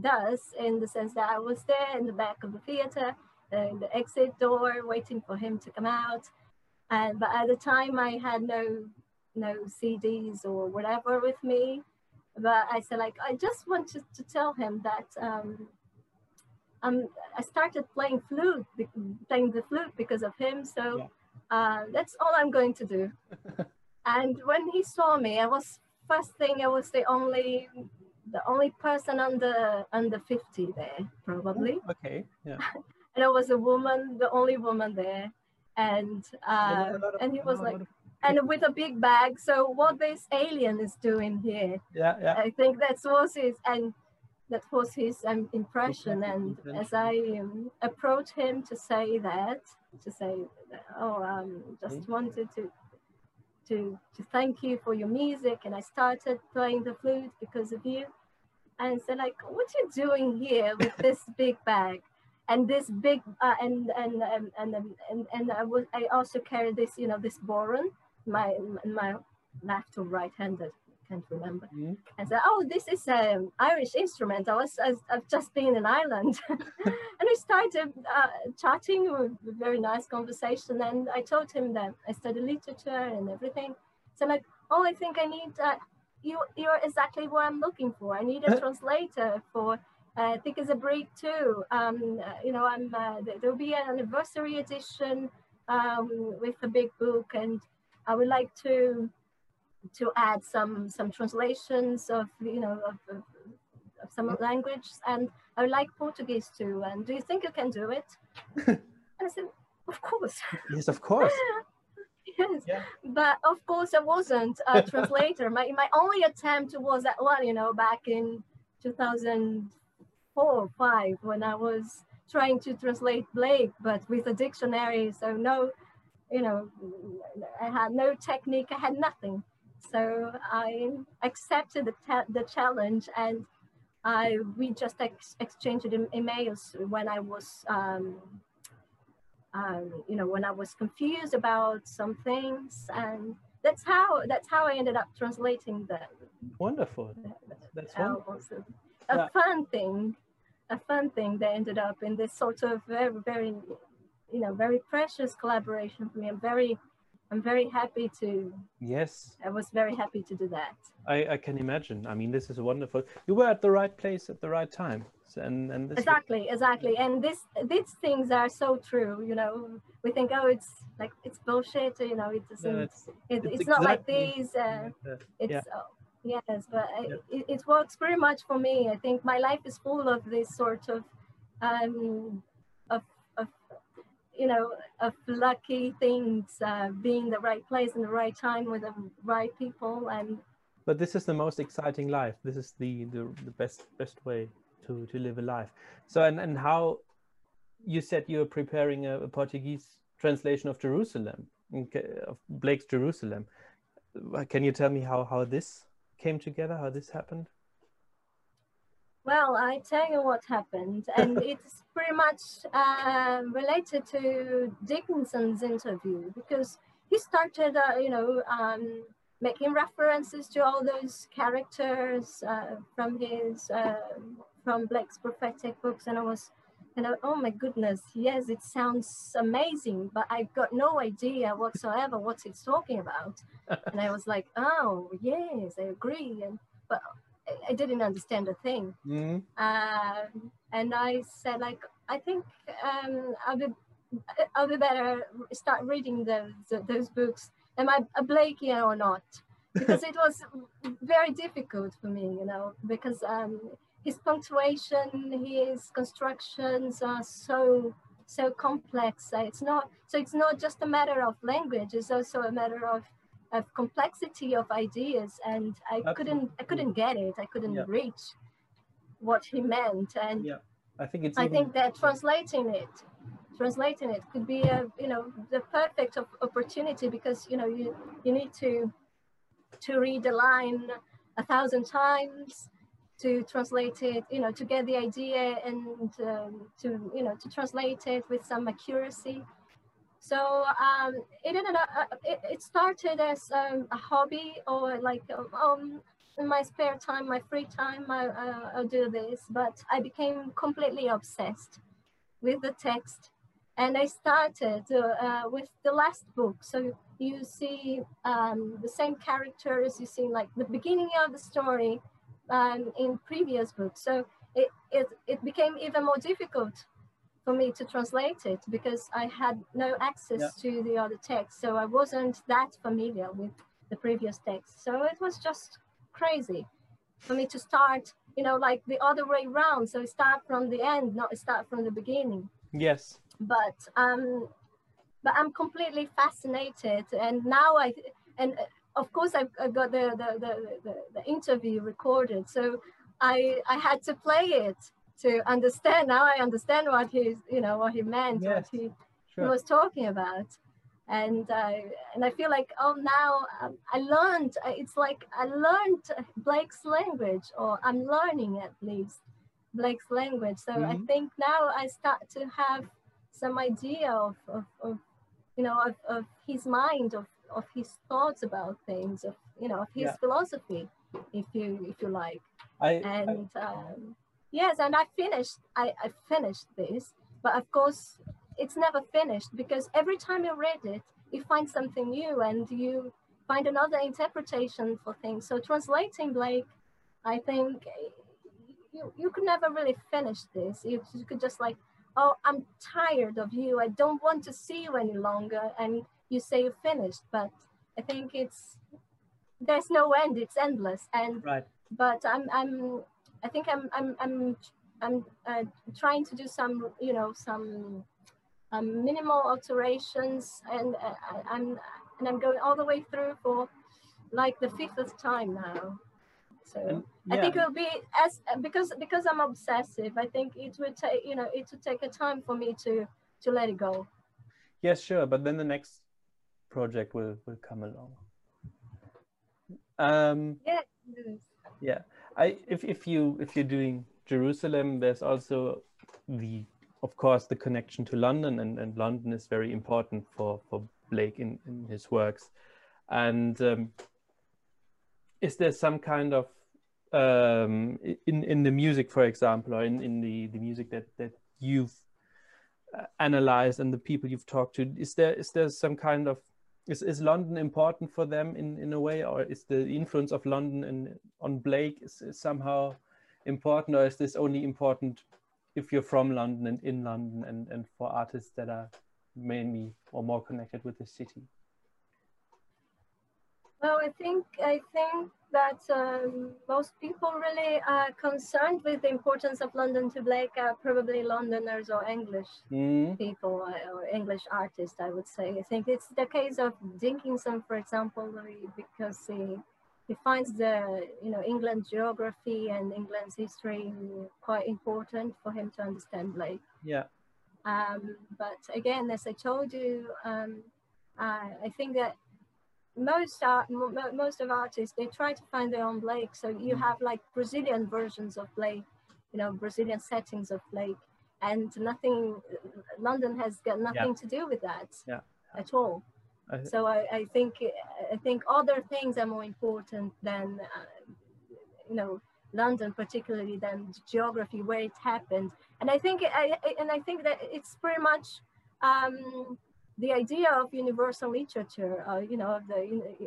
does in the sense that I was there in the back of the theater, uh, the exit door, waiting for him to come out. And but at the time, I had no no CDs or whatever with me. But I said like I just wanted to tell him that um, um, I started playing flute, playing the flute because of him. So uh, that's all I'm going to do. and when he saw me, I was first thing I was the only the only person under under 50 there probably. Okay, yeah. and I was a woman the only woman there. And uh, of- and he was like and with a big bag. So what this alien is doing here yeah, yeah. I think that was his and that was his um, impression. And as I um, approached him to say that to say oh um just wanted to to to thank you for your music and I started playing the flute because of you. And said like what you doing here with this big bag and this big uh, and and and um, and and I was I also carry this you know this bodhrán my my left or right handed can't remember. Mhm. and said oh this is an Irish instrument. I was I, I've just been in Ireland. And we started uh, chatting a very nice conversation. And I told him that I studied literature and everything. So like oh I think I need uh, you you're exactly what I'm looking for. I need a translator for uh, I think it's a break too. Um, uh, you know, I'm uh, th- there'll be an anniversary edition um, with a big book, and I would like to to add some some translations of you know of, of, of some language, and I would like Portuguese too. And do you think you can do it? and I said, of course. Yes, of course. yes. Yeah. But of course, I wasn't a translator. my my only attempt was that one, you know, back in 2004 or five when I was trying to translate Blake, but with a dictionary. So no, you know, I had no technique. I had nothing. So I accepted the, the challenge and I we just ex- exchanged em- emails when I was um, um, you know when I was confused about some things and that's how that's how I ended up translating the, Wonderful. the, That's wonderful. A Yeah. fun thing, a fun thing that ended up in this sort of very very you know very precious collaboration for me. I'm very I'm very happy to Yes, I was very happy to do that. I, I can imagine. I mean, this is wonderful. You were at the right place at the right time. So, and and this exactly exactly and this these things are so true you know we think oh it's like it's bullshit you know it doesn't it's- it, it's it's, not like these uh, it's Yeah. uh, yes but I, Yeah. it, it works very much for me i think my life is full of this sort of um you know of lucky things uh, being the right place in the right time with the right people and but this is the most exciting life. This is the the, the best best way to to live a life. So and and how you said you were preparing a, a Portuguese translation of Jerusalem of Blake's Jerusalem. Can you tell me how how this came together? How this happened? Well, I tell you what happened, and it's pretty much uh, related to Dickinson's interview because he started, uh, you know, um, making references to all those characters uh, from his uh, from Blake's prophetic books, and I was, you know, oh my goodness, yes, it sounds amazing, but I've got no idea whatsoever what he's talking about, and I was like, oh yes, I agree, and but I- didn't understand a thing. Mhm. Um, and I said, like, I think um, I'll be, I'll be better start reading those those books. Am I a Blakean or not? Because it was very difficult for me, you know, because um, his punctuation, his constructions are so so complex. It's not so. It's not just a matter of language. It's also a matter of of complexity of ideas and I couldn't I couldn't get it. I couldn't Yeah. reach what he meant. And Yeah. I think it's I even- think that translating it, translating it could be a you know the perfect op- opportunity because you know you you need to to read the line a thousand times to translate it you know to get the idea and um, to you know to translate it with some accuracy so um, it ended up, uh, it, it started as um, a hobby or like um, in my spare time, my free time, I, uh, I'll do this. But I became completely obsessed with the text, and I started uh, uh, with the last book. So you see um, the same characters, you see like the beginning of the story um, in previous books. So it, it, it became even more difficult for me to translate it because I had no access Yeah. to the other text. So I wasn't that familiar with the previous text. So it was just crazy for me to start, you know, like the other way around. So start from the end, not start from the beginning. yes. But um, but I'm completely fascinated, and now I and uh, of course I've, I've got the the, the the the interview recorded, so I I had to play it to understand. Now I understand what he's you know what he meant, what Yes. he he Sure. was talking about and I and I feel like oh now um, I learned uh, it's like I learned Blake's language or I'm learning at least Blake's language. So I Mhm. think now I start to have some idea of, of, of you know, of, of his mind, of, of his thoughts about things, of, you know, of his Yeah. philosophy, if you, if you like. I, I And um, yes, and I finished, I, I finished this, but of course it's never finished because every time you read it, you find something new and you find another interpretation for things. So translating Blake, I think you, you could never really finish this. You, you could just like, oh, I'm tired of you. I don't want to see you any longer. And you say you're finished, but I think it's, there's no end, it's endless. And, right. but I'm, I'm, I think I'm, I'm, I'm, I'm uh, trying to do some, you know, some um, minimal alterations and uh, I- I'm, and I'm going all the way through for like the fifth time now. So And, I think it'll be as because because I'm obsessive. I think it would take you know it would take a time for me to to let it go. Yes, sure. But then the next project will will come along. Um, Yeah. yeah, I if if you if you're doing Jerusalem, there's also the of course the connection to London, and and London is very important for for Blake in in his works. And um, is there some kind of um, in in the music, for example, or in in the the music that that you've uh, analyzed and the people you've talked to is there is there some kind of is, is london important for them in in a way or is the influence of london in, on blake is, is somehow important or is this only important if you're from london and in london and and for artists that are mainly or more connected with the city Well, I think I think that um, most people really are concerned with the importance of London to Blake are probably Londoners or English Mm, people uh, or English artists, I would say. I think it's the case of Dickinson, for example, because he he finds the you know England geography and England's history quite important for him to understand Blake. yeah Um, but again, as I told you, um, I, I think that most art, mo- mo- most of artists they try to find their own Blake. So you Mhm. have like Brazilian versions of Blake, you know, Brazilian settings of Blake, and nothing. London has got nothing to do with that Yeah. at all. I- So I, I think I think other things are more important than uh, you know London, particularly than geography where it happened. And I think I, I- and I think that it's pretty much um, the idea of universal literature, uh, you know, of the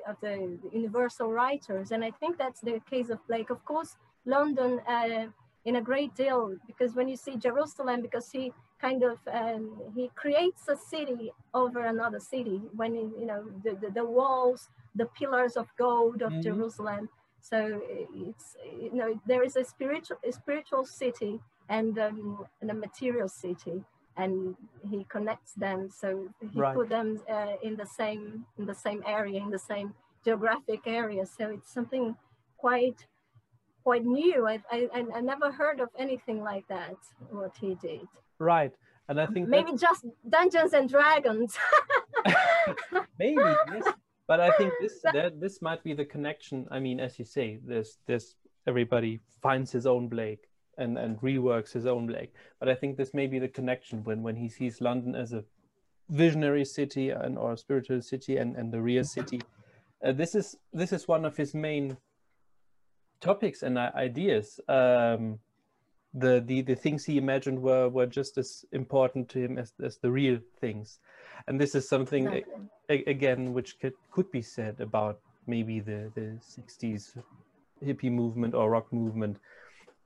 of the universal writers. And I think that's the case of Blake. Of course, London uh, in a great deal because when you see Jerusalem, because he kind of um, he creates a city over another city when he, you know the, the, the walls, the pillars of gold of Mhm. Jerusalem. So it's you know there is a spiritual a spiritual city and um, and a material city, and he connects them. So he Right. put them uh, in the same in the same area in the same geographic area. So it's something quite quite new. I I, I- never heard of anything like that. What he did. right and i think Maybe just Dungeons and Dragons. maybe yes but i think this that this might be the connection i mean as you say this this everybody finds his own blake and and reworks his own blake but i think this may be the connection when when he sees london as a visionary city and or spiritual city and and the real city. Uh, this is this is one of his main topics and ideas. Um the, the the things he imagined were were just as important to him as, as the real things. And this is something Exactly. a- again which could could be said about maybe the the 60s hippie movement or rock movement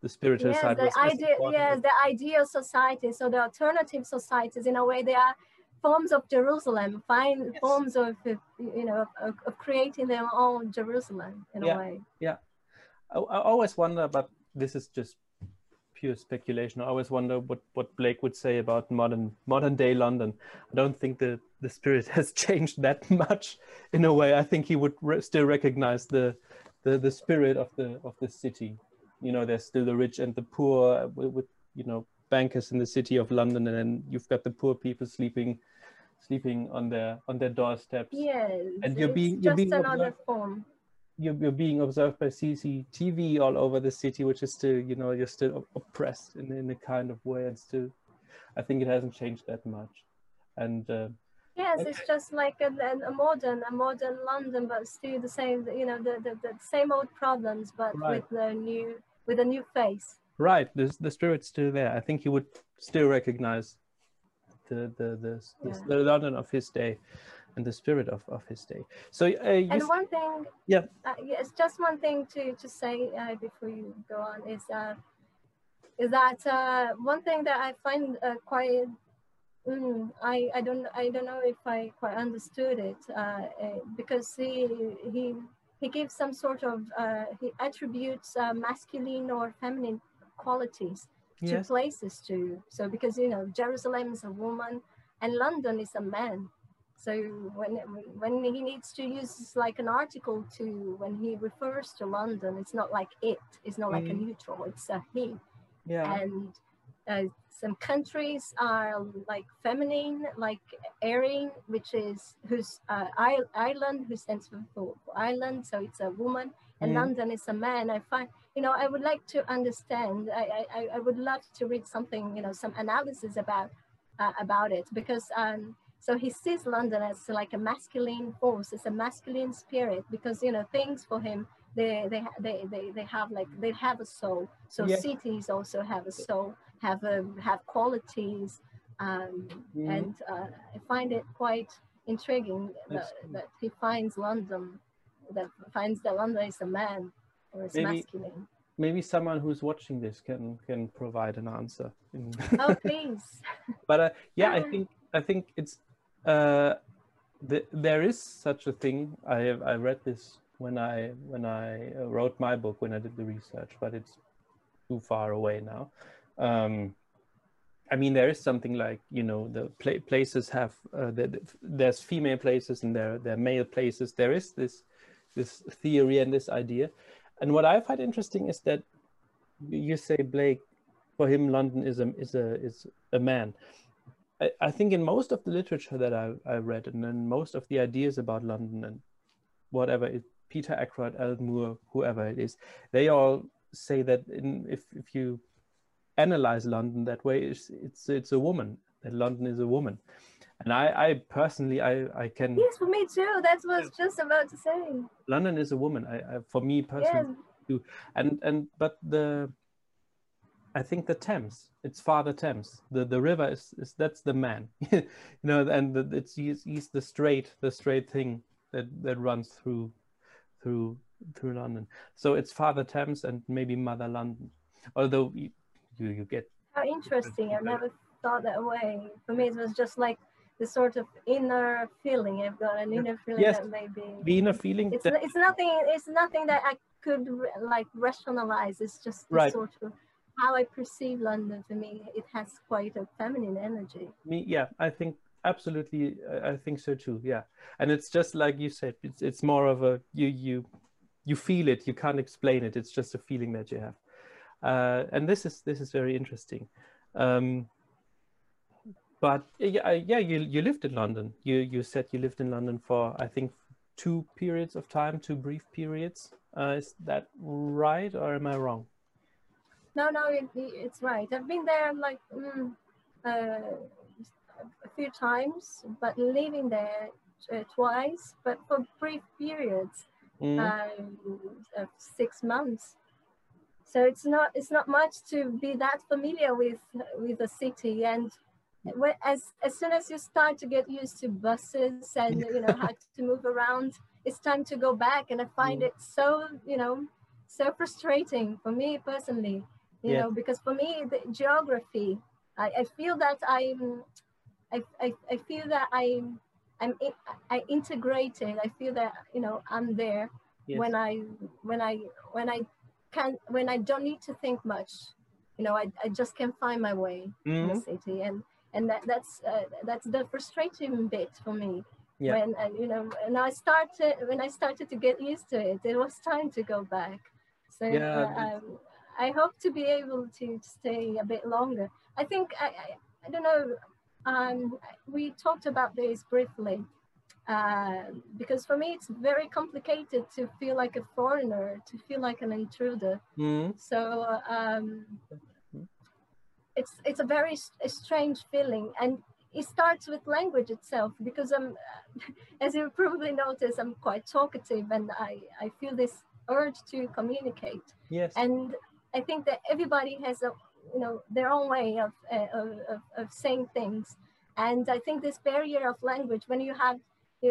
the spiritual Yes, side the was idea, important yes, the ideal society. So the alternative societies, in a way, they are forms of Jerusalem, fine Yes. forms of, uh, you know, of, of creating their own Jerusalem in Yeah. a way. I, I always wonder but this is just pure speculation i always wonder what what blake would say about modern modern day london i don't think the the spirit has changed that much in a way i think he would re- still recognize the, the the spirit of the of the city you know there's still the rich and the poor uh, with, with you know bankers in the city of london and then you've got the poor people sleeping sleeping on their on their doorsteps Yes, And you're being- you're being another observed. form. you're, you're being observed by CCTV all over the city, which is still, you know, you're still oppressed in, in a kind of way. And still, I think it hasn't changed that much. And uh, yes, it's just like a, a, modern, a modern London, but still the same, you know, the, the, the same old problems, but right. with the new, with a new face. Right, the, the spirit's still there. I think he would still recognize the the the, yeah. the, the London of his day and the spirit of, of his day. So, uh, and one thing, yeah, uh, yes, just one thing to to say uh, before you go on is uh, is that uh, one thing that I find uh, quite. Mm, I, I don't I don't know if I quite understood it uh, uh, because he he he gives some sort of uh, he attributes uh, masculine or feminine qualities yes. to places too. So because you know Jerusalem is a woman and London is a man. So when when he needs to use like an article to when he refers to London, it's not like it. It's not like a mm. neutral. It's a he. Yeah. And uh, some countries are like feminine, like Erin, which is who's uh, Ireland, who stands for, for Ireland, so it's a woman, and mm. London is a man. I find, you know, I would like to understand. I, I, I would love to read something, you know, some analysis about uh, about it because um, so he sees London as like a masculine force, it's a masculine spirit because you know things for him they they they they, they have like they have a soul. So yeah. cities also have a soul, have a have qualities, um, mm. and uh, I find it quite intriguing that, that he finds London, that finds that London is a man or is maybe, masculine. Maybe someone who's watching this can can provide an answer. oh please. but uh, yeah, I think I think it's uh, the, there is such a thing. I have, I read this when I when I uh, wrote my book when I did the research, but it's too far away now. Um, I mean, there is something like you know the pla places have uh, the, there's female places and there there are male places. There is this this theory and this idea, and what I find interesting is that you say Blake, for him London is a is a is a man. I, I think in most of the literature that I, I read and in most of the ideas about London and whatever it, Peter Ackroyd, Alan Moore, whoever it is, they all say that in, if, if you analyze London that way, it's, it's, it's a woman, that London is a woman. And I, I personally, I, I can. Yes, for me too. that was just about to say. London is a woman. I, I for me personally, too. And and but the I think the Thames. It's Father Thames. The the river is, is that's the man, you know, and the, it's he's, he's the straight the straight thing that that runs through through through London. So it's Father Thames and maybe Mother London. Although you you, get how interesting. I've never thought that way. For me, it was just like the sort of inner feeling. I've got an inner feeling yes, that maybe the inner feeling. It's, that, it's nothing. It's nothing that I could like rationalize. It's just right. sort of how I perceive London for me, it has quite a feminine energy. Me, yeah, I think absolutely, I think so too. Yeah, and it's just like you said, it's it's more of a you you you feel it, you can't explain it. It's just a feeling that you have, uh, and this is this is very interesting. Um, but yeah, yeah, you you lived in London. You you said you lived in London for I think two periods of time, two brief periods. Uh, is that right, or am I wrong? No, no, it, it's right. I've been there like mm, uh, a few times, but living there uh, twice, but for brief periods, mm. um, of six months. So it's not it's not much to be that familiar with with the city and as as soon as you start to get used to buses and you know how to move around it's time to go back and i find mm. it so you know so frustrating for me personally you yeah. know because for me the geography I, I feel that I'm I, I, I feel that I'm I'm in, I integrated I feel that you know I'm there yes. when I when I when I can when I don't need to think much you know I, I just can find my way mm-hmm. in the mm-hmm. city and and that, that's uh, that's the frustrating bit for me yeah. when uh, you know and I started when I started to get used to it it was time to go back so yeah. uh, um, I hope to be able to stay a bit longer. I think, I, I, I don't know, um, we talked about this briefly uh, because for me it's very complicated to feel like a foreigner, to feel like an intruder. Mm. So um, it's it's a very a strange feeling, and it starts with language itself because I'm, as you probably notice, I'm quite talkative, and I I feel this urge to communicate. Yes. And I think that everybody has a you know their own way of, uh, of, of, of saying things, and I think this barrier of language when you have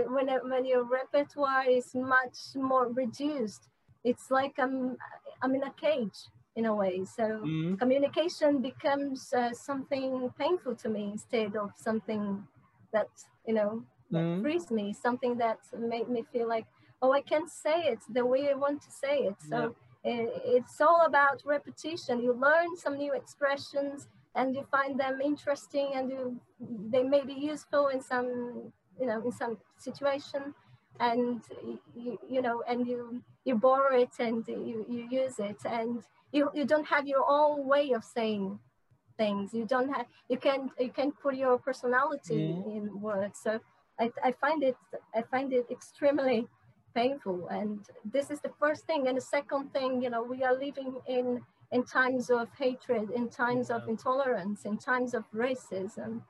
when when your repertoire is much more reduced, it's like I'm I'm in a cage in a way. So Mm. communication becomes uh, something painful to me instead of something that you know that Mm. frees me, something that made me feel like oh I can't say it the way I want to say it. So i- it's all about repetition. You learn some new expressions and you find them interesting and you they may be useful in some you know in some situation and you, you know and you you borrow it and you, you use it and you, you don't have your own way of saying things. You don't have you can't you can put your personality in words. So I, I find it i find it extremely painful. And this is the first thing. And the second thing you know we are living in in times of hatred in times of intolerance in times of racism.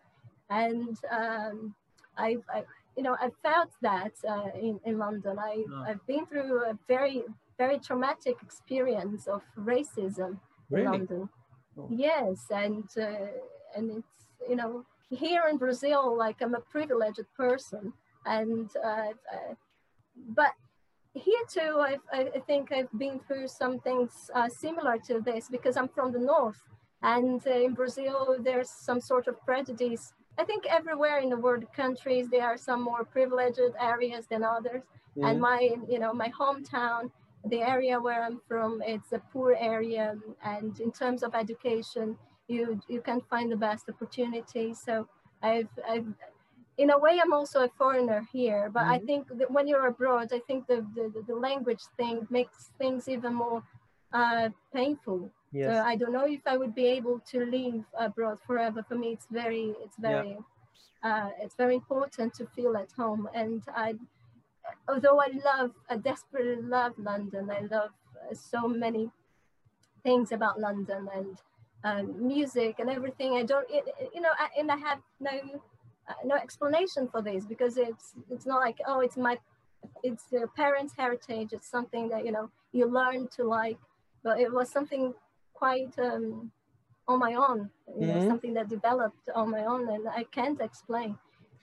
And um, I, I you know i felt that uh, in, in london I, Yeah. i've been through a very very traumatic experience of racism in london Oh. yes and uh, and it's you know here in brazil like i'm a privileged person and uh, uh, but here too I've, i I think i've been through some things uh, similar to this because i'm from the north and uh, in brazil there's some sort of prejudice i think everywhere in the world countries there are some more privileged areas than others. And Mm. my you know my hometown the area where i'm from it's a poor area. And in terms of education you you can find the best opportunity. So i've i've in a way i'm also a foreigner here. But i Mhm. think that when you're abroad i think the the, the- the language thing makes things even more uh, painful Yes. so i don't know if i would be able to live abroad forever for me it's very it's Yeah. very uh, it's very important to feel at home and i although I love, I desperately love London. I love uh, so many things about London and um, music and everything. I don't, it- you know, I, and I have no uh, no explanation for this because it's it's not like oh, it's my, it's your parents' heritage. It's something that you know you learn to like, but it was something quite um, on my own. You know, Mhm. something that developed on my own, and I can't explain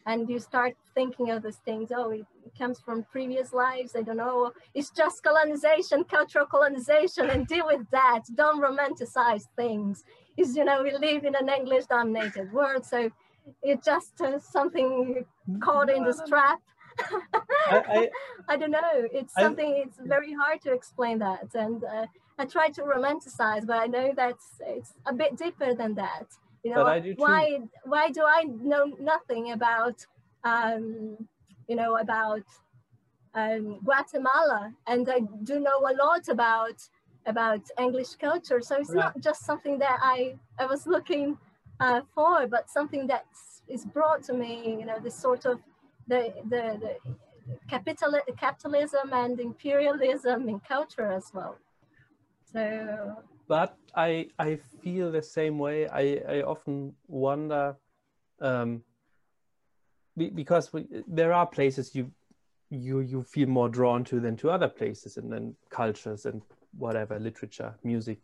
and you start thinking of these things oh it comes from previous lives i don't know it's just colonization cultural colonization and deal with that don't romanticize things is you know we live in an english dominated world so it's just uh, something caught in this trap I, I don't know. It's I- something. It's very hard to explain that, and uh, I try to romanticize, but I know that's it's a bit deeper than that. You know, do too. why why do I know nothing about um, you know about um, Guatemala, and I do know a lot about about English culture. So it's Right. not just something that I I was looking uh, for, but something that is brought to me. You know, this sort of the the, the capital capitalism and imperialism in culture as well. So but I I feel the same way. I I often wonder, um, because we, there are places you you you feel more drawn to than to other places, and then cultures and whatever literature, music,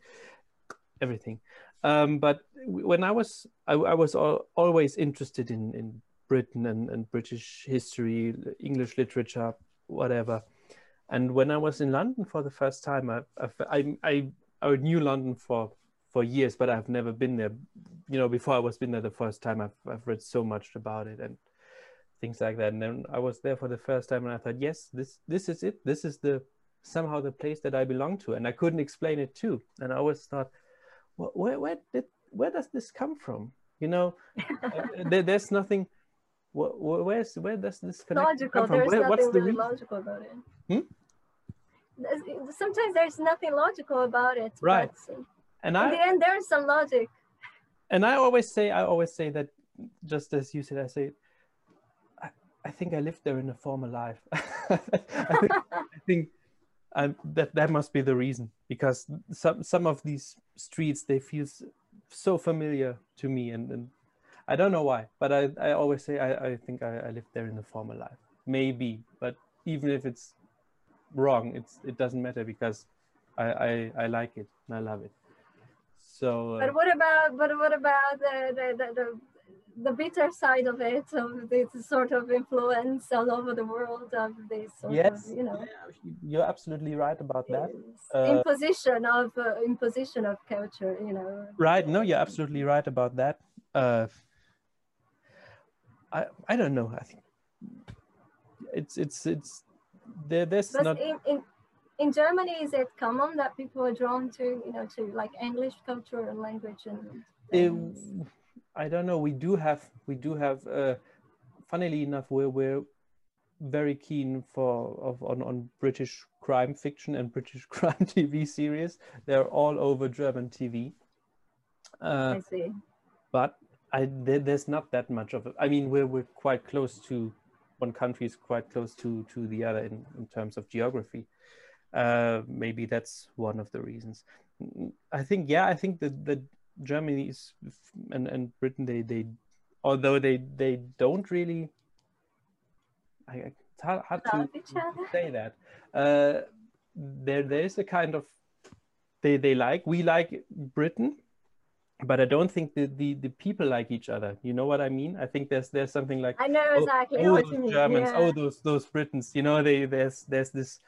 everything. Um, but when I was I, I was al- always interested in in Britain and, and British history, English literature, whatever. And when I was in London for the first time, I I, I, I knew London for for years, but I've never been there. You know, before I was been there the first time, I've I've read so much about it and things like that. And then I was there for the first time, and I thought, yes, this this is it. This is the somehow the place that I belong to, and I couldn't explain it too. And I always thought, well, where where did where does this come from? You know, there, there's nothing. Where, where's where does this connection logical. come from? There's Where, nothing what's the really reason? logical about it. Hmm? There's- Sometimes there's nothing logical about it. Right. And in I the end, there is some logic. and I always say, I always say that, just as you said, I say, I, I think I lived there in a former life. I think, I think um, that that must be the reason because some some of these streets they feel so familiar to me and, and I don't know why, but I, I always say I, I think I, I lived there in a former life. Maybe, but even if it's wrong, it's it doesn't matter because I, I, I like it and I love it. So. Uh, but what about but what about the the, the, the the bitter side of it, of this sort of influence all over the world of this sort yes, of, you know. You're absolutely right about that. Uh, imposition of uh, imposition of culture, you know. Right. No, you're absolutely right about that. Uh, I I don't know. I think it's it's it's there. There's but not. In, in, in Germany, is it common that people are drawn to you know to like English culture and language and? It, I don't know. We do have we do have. Uh, funnily enough, we're we're very keen for of on on British crime fiction and British crime TV series. They're all over German TV. Uh, I see. But I there, there's not that much of it. I mean, we're we're quite close to one country is quite close to to the other in, in terms of geography. Uh, maybe that's one of the reasons. I think yeah, I think that the Germany is and and Britain they they although they they don't really. I, it's hard, hard to say that. Uh, there there is a kind of they they like we like Britain but I don't think the, the, the people like each other. You know what I mean? I think there's there's something like I know oh, exactly oh, what those you mean. Germans, yeah. oh those those Britons. You know, they there's there's this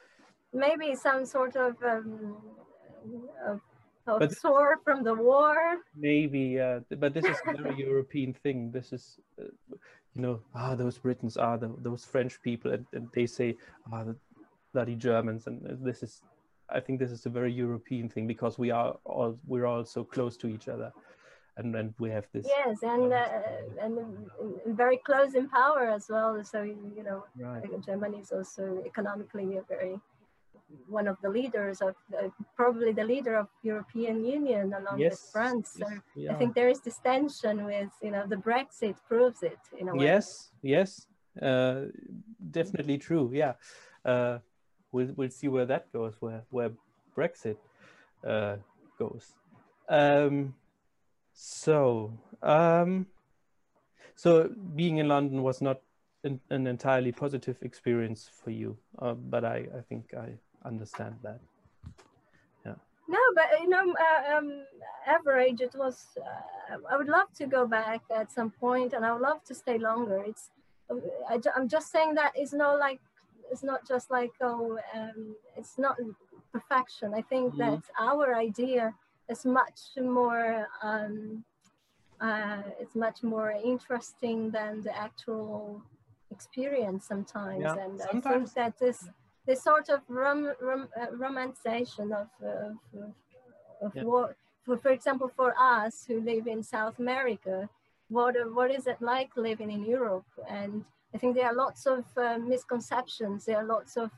maybe some sort of um, of, of sore from the war. Maybe, uh, but this is a very European thing. This is, uh, you know, ah, those Britons are the, those French people, and, and they say, ah, the bloody Germans, and this is I think this is a very European thing because we are all we're all so close to each other, and and we have this. Yes, and uh, and very close in power as well. So you know, right. Germany is also economically a very one of the leaders of uh, probably the leader of European Union along yes, with France. So yes, I think there is this tension with you know the Brexit proves it in a way. Yes, yes, uh, definitely true. Yeah. Uh, we'll we'll see where that goes, where where Brexit uh, goes. Um, so um, so being in London was not an, an entirely positive experience for you, uh, but I I think I understand that. Yeah. No, but you know, uh, um, average it was. Uh, I would love to go back at some point, and I would love to stay longer. It's. I, I'm just saying that it's not like it's not just like oh um, it's not perfection i think mm-hmm. that our idea is much more um, uh, it's much more interesting than the actual experience sometimes yeah, and sometimes. i think that this this sort of rom, rom, uh, romanticization of, of, of, of yeah. what for, for example for us who live in south america what what is it like living in europe and I think there are lots of uh, misconceptions. There are lots of,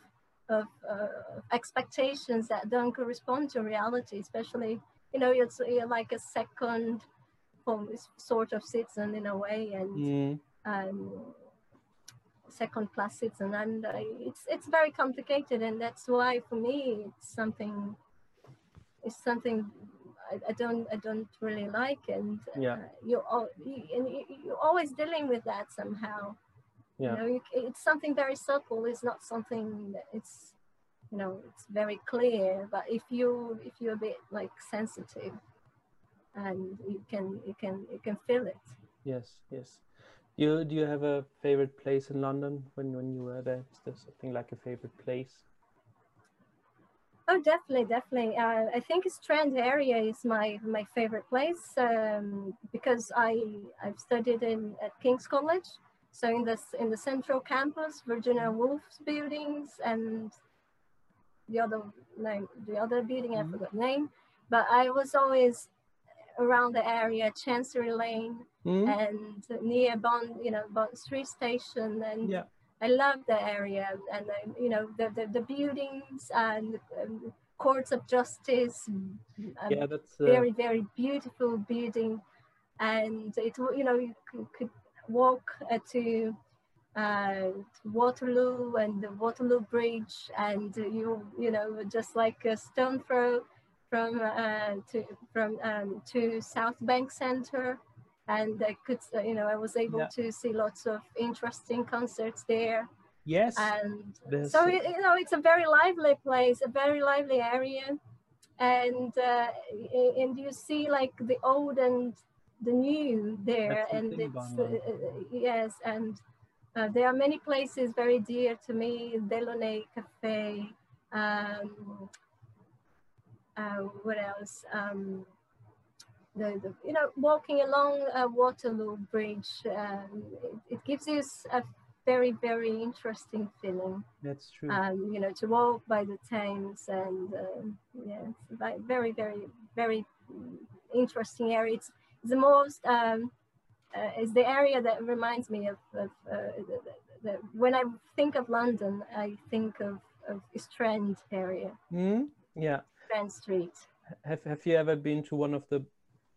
of uh, expectations that don't correspond to reality, especially, you know, you're, you're like a second home sort of citizen in a way and mm. um, second class citizen. And uh, it's, it's very complicated. And that's why for me, it's something, it's something I, I, don't I don't really like and yeah. uh, you're, you, and you're always dealing with that somehow yeah. you know you, it's something very subtle it's not something that it's you know it's very clear but if you if you're a bit like sensitive and you can you can you can feel it. Yes yes. You do you have a favorite place in london when when you were there? Is there something like a favorite place? Oh, definitely, definitely. Uh, I think Strand area is my my favorite place um, because I I've studied in at King's College, so in the, in the central campus, Virginia Woolf's buildings and the other name, the other building, I mm-hmm. forgot name, but I was always around the area, Chancery Lane mm-hmm. and near Bond, you know, Bond Street Station. And yeah. I love the area and, you know, the, the, the buildings and um, courts of justice. Um, yeah, that's uh... very, very beautiful building. And it, you know, you could walk uh, to uh, Waterloo and the Waterloo Bridge, and you you know just like a stone throw from uh, to from um, to South Bank Center, and I could you know I was able Yeah. to see lots of interesting concerts there, Yes. and there's- so you know it's a very lively place, a very lively area, and uh, and you see like the old and the new there, That's and it's uh, yes, and uh, there are many places very dear to me. Delaunay Cafe. Um, uh, what else? Um, the, the you know walking along uh, Waterloo Bridge, um, it, it gives you a very very interesting feeling. That's true. Um, you know to walk by the Thames and um yeah, it's very very very interesting area. It's the most um, uh, is the area that reminds me of, of uh, the, the, when I think of London, I think of, of Strand area, Hmm? Yeah. Strand Street. Have Have you ever been to one of the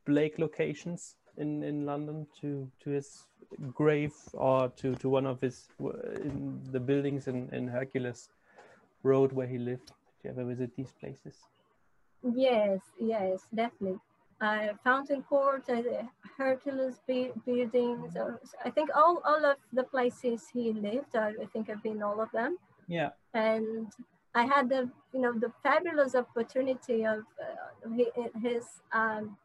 Blake locations in in London to to his grave or to to one of his in the buildings in in Hercules Road where he lived? Did you ever visit these places? Yes, yes, definitely. Uh, Fountain Court, uh, Hercules bu- buildings. Uh, I think all, all of the places he lived. I, I think I've been all of them. Yeah. and I had the you know the fabulous opportunity of uh, his um,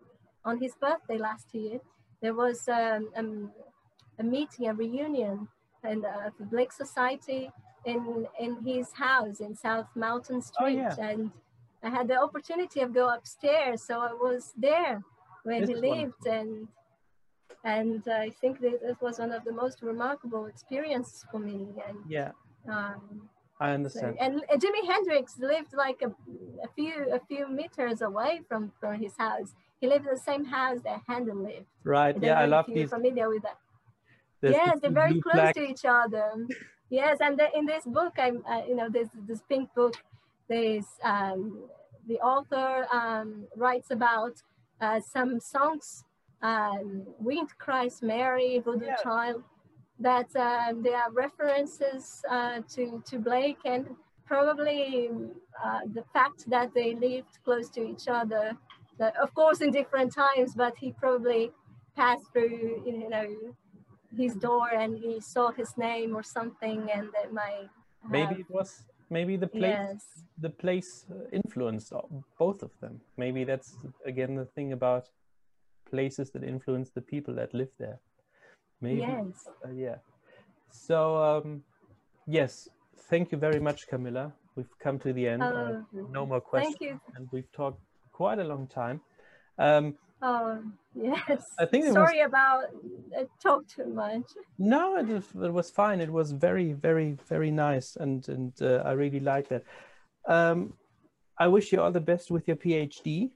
on his birthday last year. There was um, um, a meeting, a reunion, and uh, the Blake Society in in his house in South Molton Street, yeah. and I had the opportunity of go upstairs, so I was there where This he lived, and and I think that it was one of the most remarkable experiences for me, and Yeah. um, I so- understand. and uh, Jimi Hendrix lived like a, a few a few meters away from, from his house. He lived in the same house that Handel lived. Right. don't Yeah, I love these. familiar with that. there's the yes, they're very close to each other. yes, and the, in this book, I'm uh, you know this this pink book. There's um, the author um, writes about uh, some songs, um, "Wind Cries Mary," "Voodoo Yeah. Child," that um, there are references uh, to to Blake and probably uh, the fact that they lived close to each other. That, of course, in different times, but he probably passed through, you know, his door and he saw his name or something, and that might. Maybe it was maybe the place Yes. the place uh, influenced both of them. Maybe that's again the thing about places that influence the people that live there. Maybe Yes. uh, yeah. So um, yes, thank you very much, Camila. We've come to the end. Uh, Oh, no more questions, Thank you. and we've talked quite a long time. Um, Oh, yes. I think it was- Sorry about I talk too much. No, it was, it was fine. It was very, very, very nice, and and uh, I really like that. Um, I wish you all the best with your PhD,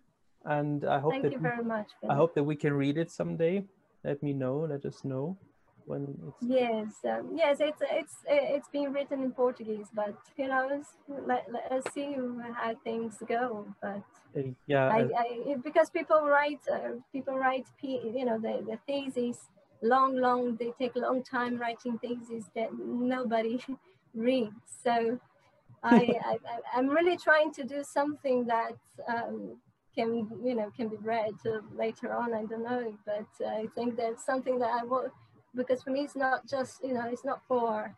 and I hope Thank that you very much. I hope that we can read it someday. Let me know. Let us know when it's. Yes, um, yes, it's it's it's been written in Portuguese, but you know, let, let us see how things go. But Uh, yeah, I, I- I because people write uh, people write you know the, the theses long long they take a long time writing theses that nobody reads so I, I I'm really trying to do something that um, can you know can be read uh, later on I don't know but I think that's something that I will because for me it's not just you know it's not for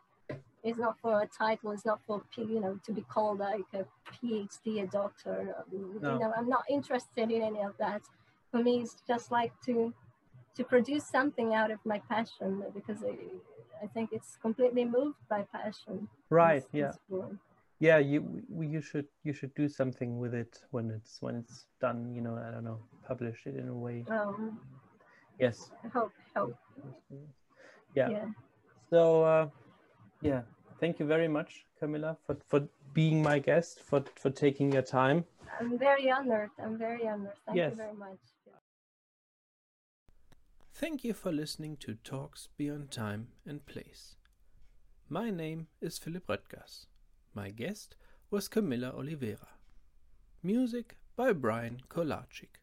it's not for a title. It's not for you know to be called like a PhD, a doctor. No. You know, I'm not interested in any of that. For me, it's just like to to produce something out of my passion because I, I think it's completely moved by passion. right. this- Yeah, form. yeah. You you should you should do something with it when it's when it's done. You know, I don't know, publish it in a way. Um, Yes. Hope, hope, Yeah. yeah. So uh, yeah, thank you very much, Camila, for for being my guest, for for taking your time. I'm very honored. I'm very honored. Thank Yes. you very much. Thank you for listening to Talks Beyond Time and Place. My name is Philipp Röttgers. My guest was Camila Oliveira. Music by Brian Kolarczyk.